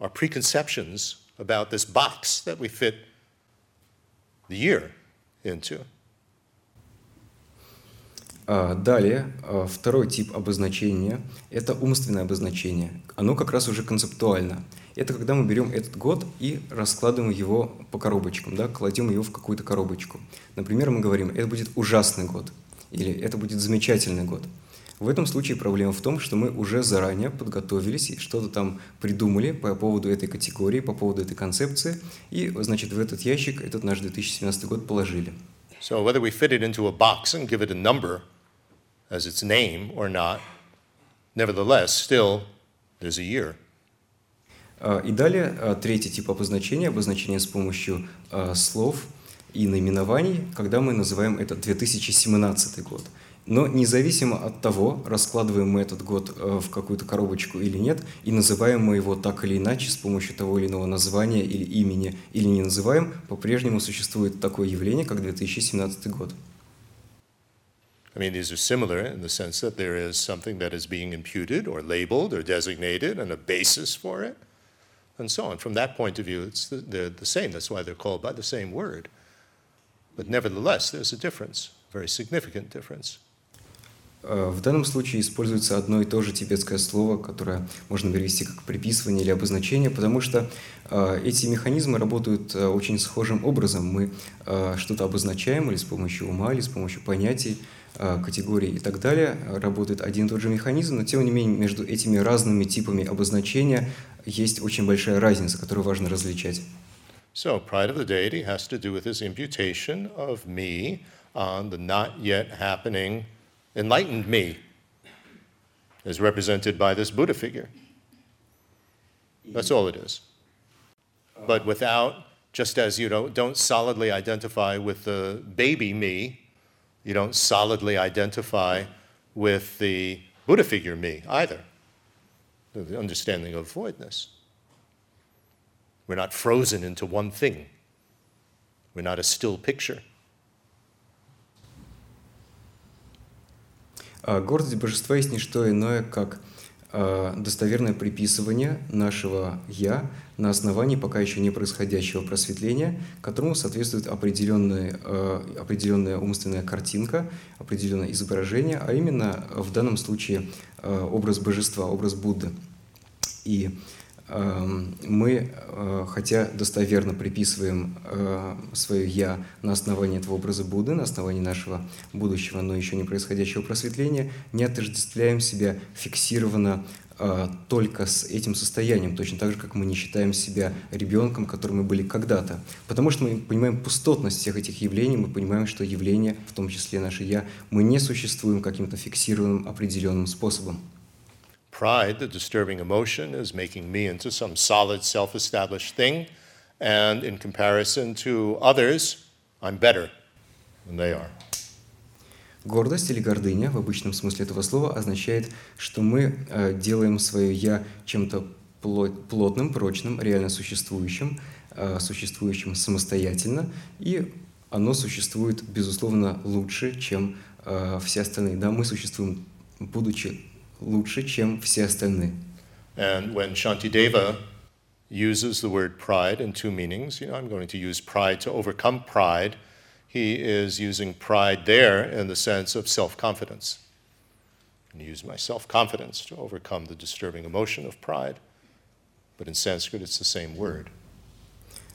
our preconceptions about this box that we fit the year into. Далее, второй тип обозначения – это умственное обозначение. Оно как раз уже концептуально – это когда мы берем этот год и раскладываем его по коробочкам, да, кладем его в какую-то коробочку. Например, мы говорим, это будет ужасный год или это будет замечательный год. В этом случае проблема в том, что мы уже заранее подготовились и что-то там придумали по поводу этой категории, по поводу этой концепции, и, значит, в этот ящик этот наш 2017 год положили. So whether we fit it into a box and give it a number as its name or not, nevertheless, still there's a year. А, и далее а, третий тип обозначения, обозначение с помощью а, слов и наименований, когда мы называем это 2017 год. Но независимо от того, раскладываем мы этот год в какую-то коробочку или нет, и называем мы его так или иначе с помощью того или иного названия или имени, или не называем, по-прежнему существует такое явление, как 2017 год. I mean, these are similar in the sense that there is something that is being imputed or labeled or designated and a basis for it. and so on. From that point of view, it's the, they're the same. That's why they're called by the same word. But nevertheless, there's a difference, a very significant difference. Э, В данном случае используется одно и то же тибетское слово, которое можно перевести как приписывание или обозначение, потому что э, эти механизмы работают э, очень схожим образом. Мы что-то обозначаем или с помощью ума, или с помощью понятий, категорий и так далее. Работает один и тот же механизм, но тем не менее между этими разными типами обозначения есть очень большая разница, которую важно различать. So, pride of the deity has to do with his imputation of me on the not yet happening enlightened me, as represented by this Buddha figure. That's all it is. But without, just as you don't, don't solidly identify with the baby me, you don't solidly identify with the Buddha figure me either. The understanding of voidness. We're not frozen into one thing. We're not a still picture. Гордость божества есть не что иное, как а, достоверное приписывание нашего «я» на основании пока еще не происходящего просветления, которому соответствует определенная, а, определенная умственная картинка, определенное изображение, а именно в данном случае а, образ божества, образ Будды. И мы, э, хотя достоверно приписываем э, свое «я» на основании этого образа Будды, на основании нашего будущего, но еще не происходящего просветления, не отождествляем себя фиксированно э, только с этим состоянием, точно так же, как мы не считаем себя ребенком, которым мы были когда-то. Потому что мы понимаем пустотность всех этих явлений, мы понимаем, что явления, в том числе наше «я», мы не существуем каким-то фиксированным определенным способом. Pride, the disturbing emotion, is making me into some solid, self established thing. And in comparison to others, I'm better than they are. Гордость или гордыня в обычном смысле этого слова означает, что мы э, делаем свое «я» чем-то плотным, прочным, реально существующим, э, существующим самостоятельно, и оно существует, безусловно, лучше, чем э, все остальные. Да, мы существуем, будучи лучше, чем все остальные. And when Shantideva uses the word pride in two meanings, you know, I'm going to use pride to overcome pride. He is using pride there in the sense of self confidence. And use my self confidence to overcome the disturbing emotion of pride. But in Sanskrit, it's the same word.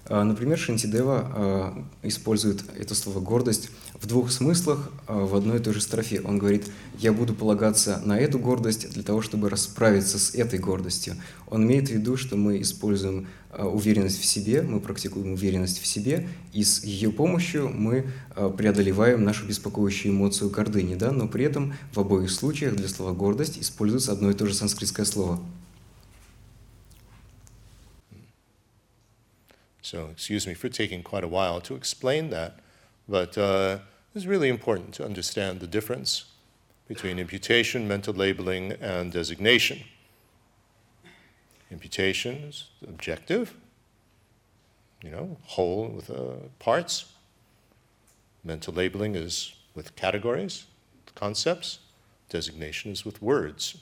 А, например, Шантидева а, использует это слово «гордость» в двух смыслах а, в одной и той же строфе. Он говорит, я буду полагаться на эту гордость для того, чтобы расправиться с этой гордостью. Он имеет в виду, что мы используем уверенность в себе, мы практикуем уверенность в себе, и с ее помощью мы преодолеваем нашу беспокоящую эмоцию гордыни, да? но при этом в обоих случаях для слова «гордость» используется одно и то же санскритское слово – So, excuse me for taking quite a while to explain that, but uh, it's really important to understand the difference between imputation, mental labeling, and designation. Imputation is objective, you know, whole with uh, parts. Mental labeling is with categories, concepts. Designation is with words,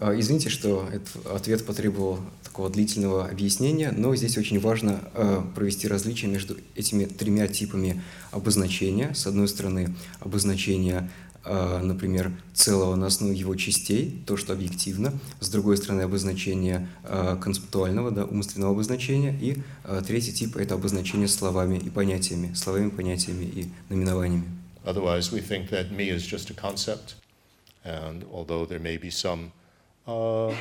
извините, что этот ответ потребовал такого длительного объяснения, но здесь очень важно а, провести различие между этими тремя типами обозначения. С одной стороны, обозначение, а, например, целого на основе его частей, то, что объективно. С другой стороны, обозначение концептуального, да, умственного обозначения. И третий тип – это обозначение словами и понятиями, словами, понятиями и наименованиями. Otherwise, we think that me is just a concept, and although there may be some uh,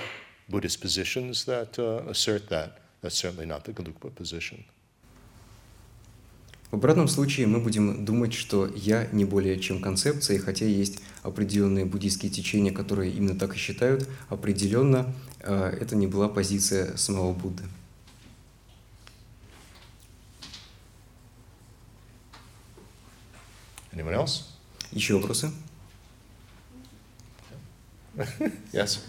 Buddhist positions that uh, assert that. That's certainly not the Gelugpa position. В обратном случае мы будем думать, что «я» не более чем концепция, и хотя есть определенные буддийские течения, которые именно так и считают, определенно э, это не была позиция самого Будды. Anyone else? Еще вопросы? yes.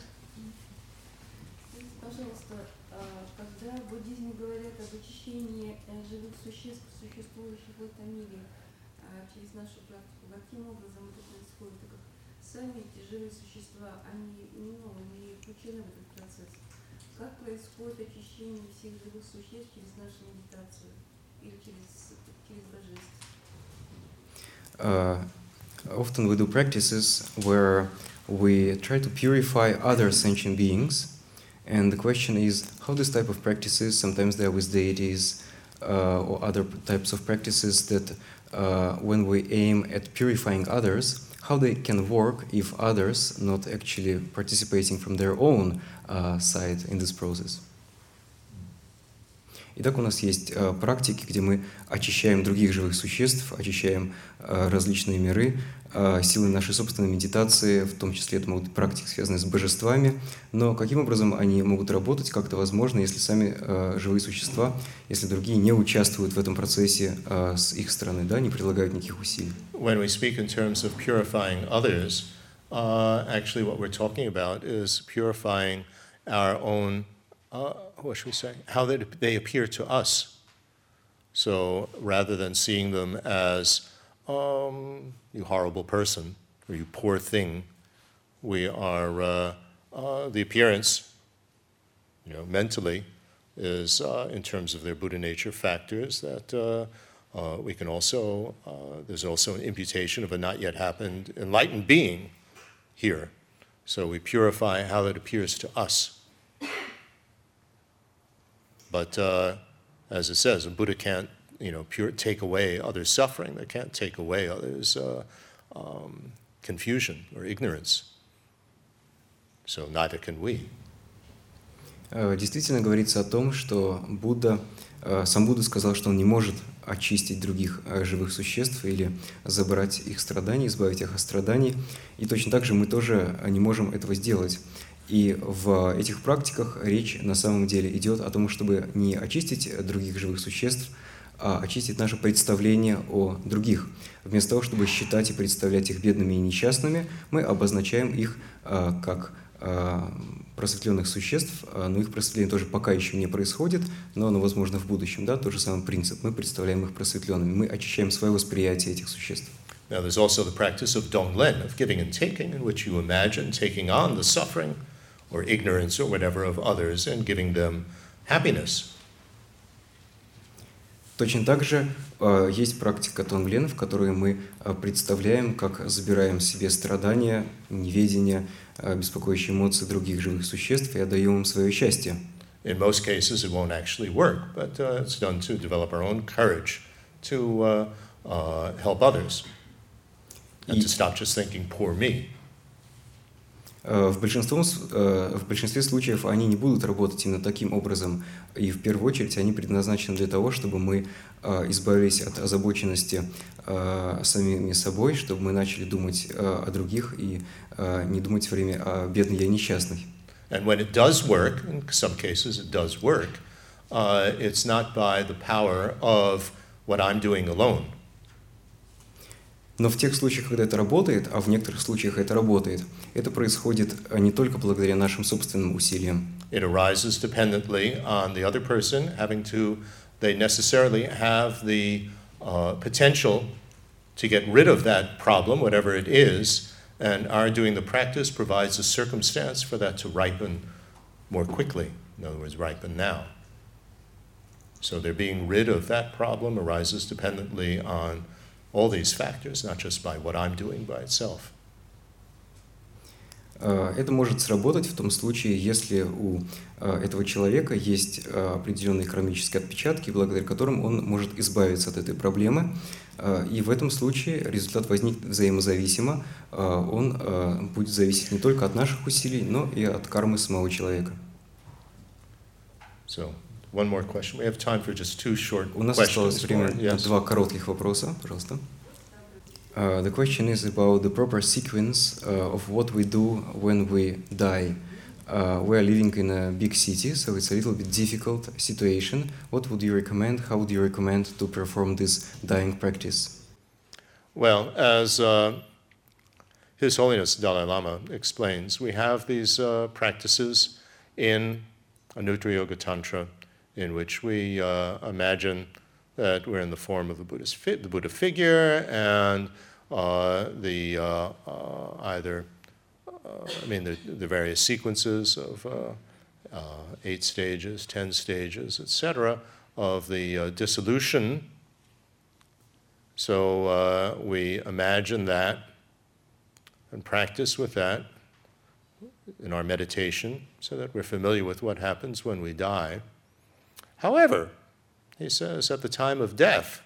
живые существа, они ну, не включены в этот процесс. Как происходит очищение всех живых существ через нашу медитацию или через, через божественность? Uh, often we do practices where we try to purify other sentient beings. And the question is how this type of practices, sometimes they are with deities uh, or other types of practices that uh, when we aim at purifying others, how they can work if others not actually participating from their own uh, side in this process. Итак, у нас есть э, практики, где мы очищаем других живых существ, очищаем э, различные миры э, силой нашей собственной медитации, в том числе это могут быть практики, связанные с божествами. Но каким образом они могут работать, как это возможно, если сами э, живые существа, если другие не участвуют в этом процессе э, с их стороны, да, не прилагают никаких усилий? Uh, what should we say, how they, they appear to us. So rather than seeing them as, um, you horrible person, or you poor thing, we are, uh, uh, the appearance, you know, mentally, is uh, in terms of their Buddha nature factors that uh, uh, we can also, there's also an imputation of a not yet happened enlightened being here. So we purify how it appears to us. But uh, as it says, a Buddha can't, you know, pure, take away others' suffering. They can't take away others' uh, um, confusion or ignorance. So neither can we. Э, Действительно говорится о том, что Будда, э, сам Будда сказал, что он не может очистить других э, живых существ или забрать их страдания, избавить их от страданий. И точно так же мы тоже не можем этого сделать. И в этих практиках речь на самом деле идет о том, чтобы не очистить других живых существ, а очистить наше представление о других. Вместо того, чтобы считать и представлять их бедными и несчастными, мы обозначаем их э, как э, просветленных существ, э, но их просветление тоже пока еще не происходит, но оно возможно в будущем. Да? Тот же самый принцип. Мы представляем их просветленными, мы очищаем свое восприятие этих существ. Now, there's also the practice of donglen, of giving and taking, in which you imagine taking on the suffering or ignorance or whatever of others and giving them happiness. Точно так же э, есть практика тонглен, в которой мы э, представляем, как забираем себе страдания, неведение, э, беспокоящие эмоции других живых существ и отдаем им свое счастье. In most cases, it won't actually work, but uh, it's done to develop our own courage to uh, uh, help others and to stop just thinking, poor me. Э, В, большинстве, э, в большинстве случаев они не будут работать именно таким образом. И в первую очередь они предназначены для того, чтобы мы э, избавились от озабоченности самими собой, чтобы мы начали думать о других и не думать все время о бедный я несчастный. And when it does work, in some cases it does work, uh, it's not by the power of what I'm doing alone. Но в тех случаях, когда это работает, а в некоторых случаях это работает, это происходит э, не только благодаря нашим собственным усилиям. It arises dependently on the other person having to, they necessarily have the uh, potential to get rid of that problem, whatever it is, and our doing the practice provides a circumstance for that to ripen more quickly. In other words, ripen now. So their being rid of that problem arises dependently on all these factors, not just by what I'm doing by itself. Э, Это может сработать в том случае, если у э, этого человека есть э, определенные кармические отпечатки, благодаря которым он может избавиться от этой проблемы. И в этом случае результат возникнет взаимозависимо. Он будет зависеть не только от наших усилий, но и от кармы самого человека. So, one more question. We have time for just two short У нас осталось questions. время more. на Yes. два коротких вопроса, пожалуйста. Uh, the question is about the proper sequence uh, of what we do when we die. Uh, we are living in a big city, so it's a little bit difficult situation. What would you recommend? How would you recommend to perform this dying practice? Well, as uh, His Holiness Dalai Lama explains, we have these uh, practices in Anuttara Yoga Tantra in which we uh, imagine that we're in the form of the Buddhist fi- the Buddha figure and uh, the uh, uh, either uh, I mean the, the various sequences of uh, eight stages, ten stages, etc., of the dissolution So we imagine that and practice with that in our meditation so that we're familiar with what happens when we die. However, he says at the time of death,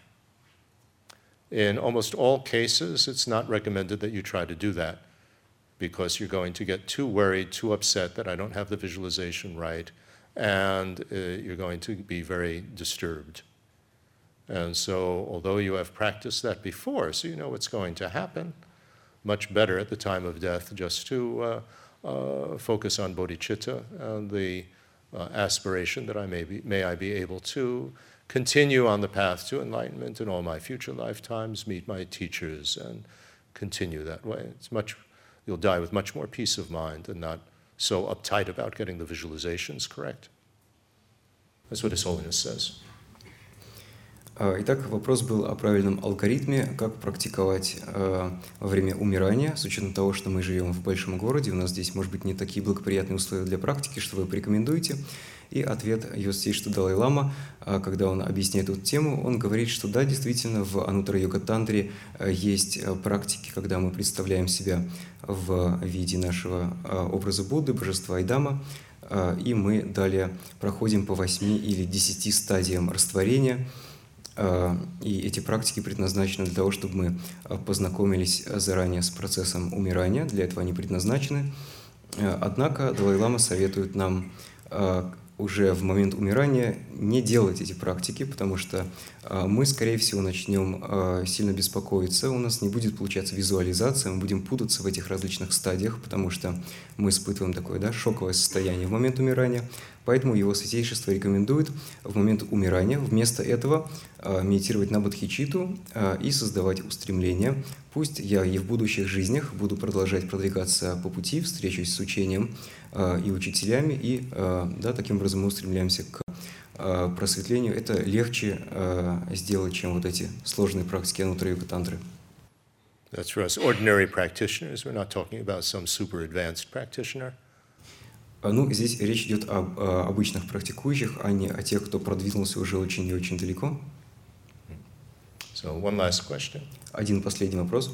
in almost all cases, it's not recommended that you try to do that because you're going to get too worried, too upset that I don't have the visualization right, and uh, you're going to be very disturbed. And so, although you have practiced that before, so you know what's going to happen, much better at the time of death just to uh, uh, focus on bodhicitta and the uh, aspiration that I may, be, may I be able to continue on the path to enlightenment in all my future lifetimes, meet my teachers, and continue that way. It's much, you'll die with much more peace of mind and not so uptight about getting the visualizations correct. That's what His Holiness says. Итак, вопрос был о правильном алгоритме, как практиковать э, во время умирания, с учетом того, что мы живем в большом городе, у нас здесь, может быть, не такие благоприятные условия для практики, что вы порекомендуете. И ответ Йосейшта Далай-Лама, э, когда он объясняет эту тему, он говорит, что да, действительно, в Анутара Йога Тантре э, есть практики, когда мы представляем себя в виде нашего образа Будды, божества Айдама, и мы далее проходим по восьми или десяти стадиям растворения – Э, и эти практики предназначены для того, чтобы мы э, познакомились заранее с процессом умирания. Для этого они предназначены. Э, однако Далай-Лама советует нам уже в момент умирания не делать эти практики, потому что а, мы, скорее всего, начнем а, сильно беспокоиться, у нас не будет получаться визуализация, мы будем путаться в этих различных стадиях, потому что мы испытываем такое да, шоковое состояние в момент умирания. Поэтому его святейшество рекомендует в момент умирания вместо этого а, медитировать на бодхичиту и создавать устремления. Пусть я и в будущих жизнях буду продолжать продвигаться по пути, встречусь с учением, и учителями, и э, да, таким образом мы устремляемся к э, просветлению. Это легче сделать, чем вот эти сложные практики анутра йога тантры. That's for us ordinary practitioners. We're not talking about some super advanced practitioner. Ну, здесь речь идет об обычных практикующих, а не о тех, кто продвинулся уже очень и очень далеко. So one last question. Один последний вопрос.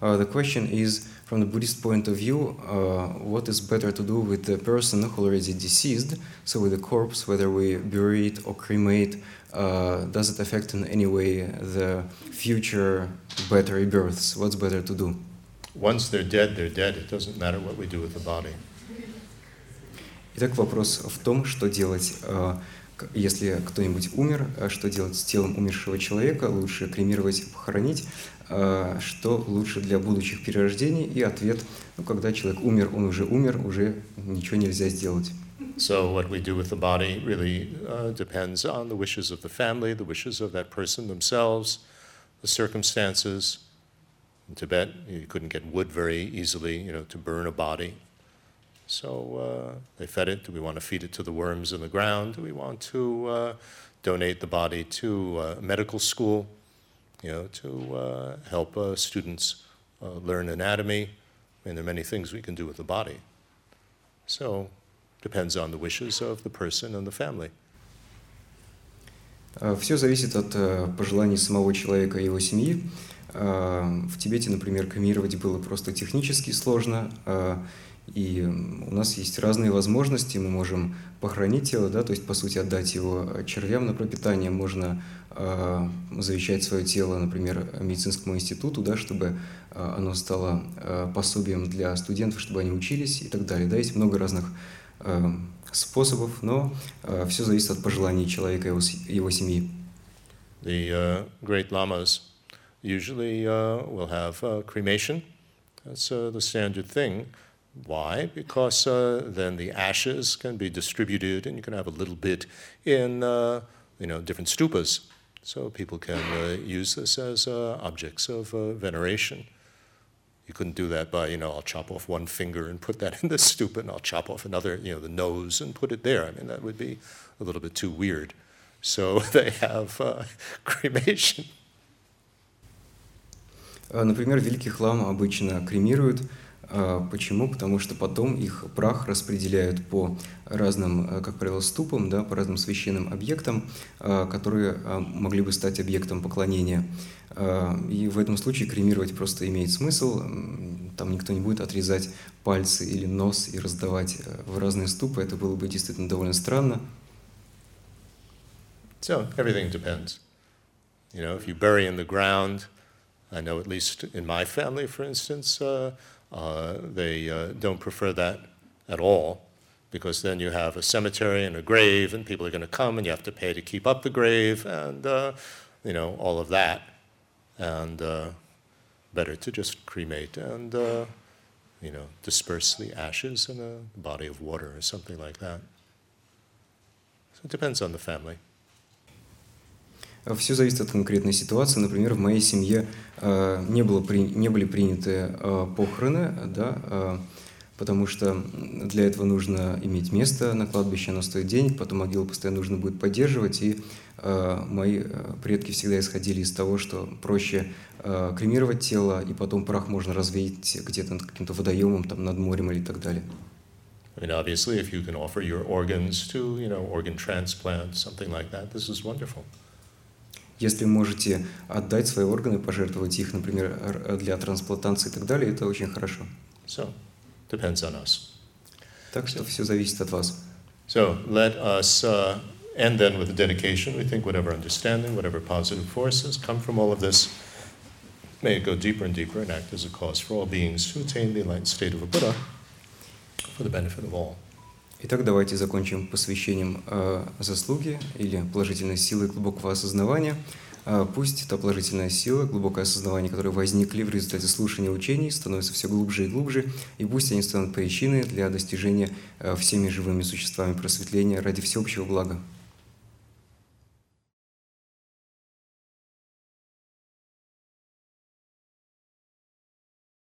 Uh, the question is, from the Buddhist point of view, uh, what is better to do with the person who already deceased, so with the corpse, whether we bury it or cremate, uh, does it affect in any way the future better rebirths? What's better to do? Once they're dead, they're dead. It doesn't matter what we do with the body. Итак, вопрос в том, что делать, если кто-нибудь умер, что делать с телом умершего человека, лучше кремировать, похоронить, что лучше для будущих перерождений, и ответ, ну, когда человек умер, он уже умер, уже ничего нельзя сделать. So what we do with the body really uh, depends on the wishes of the family, the wishes of that person themselves, the circumstances. In Tibet, you couldn't get wood very easily, you know, to burn a body. So uh, they fed it. Do we want to feed it to the worms in the ground? Do we want to uh, donate the body to a medical school? you know, to uh, help uh, students uh, learn anatomy. I mean, there are many things we can do with the body. So, depends on the wishes of the person and the family. Все зависит от пожеланий самого человека и его семьи. В Тибете, например, кремировать было просто технически сложно, И у нас есть разные возможности. Мы можем похоронить тело, да, то есть, по сути, отдать его червям на пропитание. Можно э, завещать свое тело, например, медицинскому институту, да, чтобы э, оно стало э, пособием для студентов, чтобы они учились и так далее. Да, есть много разных э, способов, но э, все зависит от пожеланий человека и его, его семьи. The uh, great lamas usually uh, will have uh, cremation. That's uh, the standard thing. Why? Because uh, then the ashes can be distributed, and you can have a little bit in uh, you know different stupas, so people can uh, use this as uh, objects of uh, veneration. You couldn't do that by you know I'll chop off one finger and put that in [LAUGHS] the stupa, and I'll chop off another you know the nose and put it there. I mean that would be a little bit too weird. So [LAUGHS] they have uh, [LAUGHS] cremation. Например, великих лам обычно кремируют А, Почему? Потому что потом их прах распределяют по разным, э, как правило, ступам, да, по разным священным объектам, а, которые а, могли бы стать объектом поклонения. А, И в этом случае кремировать просто имеет смысл. Там никто не будет отрезать пальцы или нос и раздавать э, в разные ступы. Это было бы действительно довольно странно. So everything depends. You know, if you bury in the ground, I know at least in my family, for instance, uh, uh, they uh, don't prefer that at all because then you have a cemetery and a grave, and people are going to come, and you have to pay to keep up the grave, and uh, you know all of that. And uh, better to just cremate and uh, you know disperse the ashes in a body of water or something like that. So it depends on the family. Все зависит от конкретной ситуации. Например, в моей семье э, не, было при- не были приняты э, похороны, да, э, потому что для этого нужно иметь место на кладбище, оно стоит денег, потом могилу постоянно нужно будет поддерживать, и э, мои э, предки всегда исходили из того, что проще э, кремировать тело, и потом прах можно развеять где-то над каким-то водоемом, там, над морем или так далее. I mean, obviously, if you can offer your organs to, you know, organ transplant, something like that, this is wonderful. Если можете отдать свои органы, пожертвовать их, например, р- для трансплантации и так далее, это очень хорошо. So, depends on us. Так что все зависит от вас. So, let us uh, end then with a dedication. We think whatever understanding, whatever positive forces come from all of this, may it go deeper and deeper and act as a cause for all beings to attain the enlightened state of a Buddha for the benefit of all. Итак, давайте закончим посвящением э, заслуги или положительной силы глубокого осознавания. Э, пусть та положительная сила, глубокое осознавание, которые возникли в результате слушания учений, становятся все глубже и глубже, и пусть они станут причиной для достижения э, всеми живыми существами просветления ради всеобщего блага.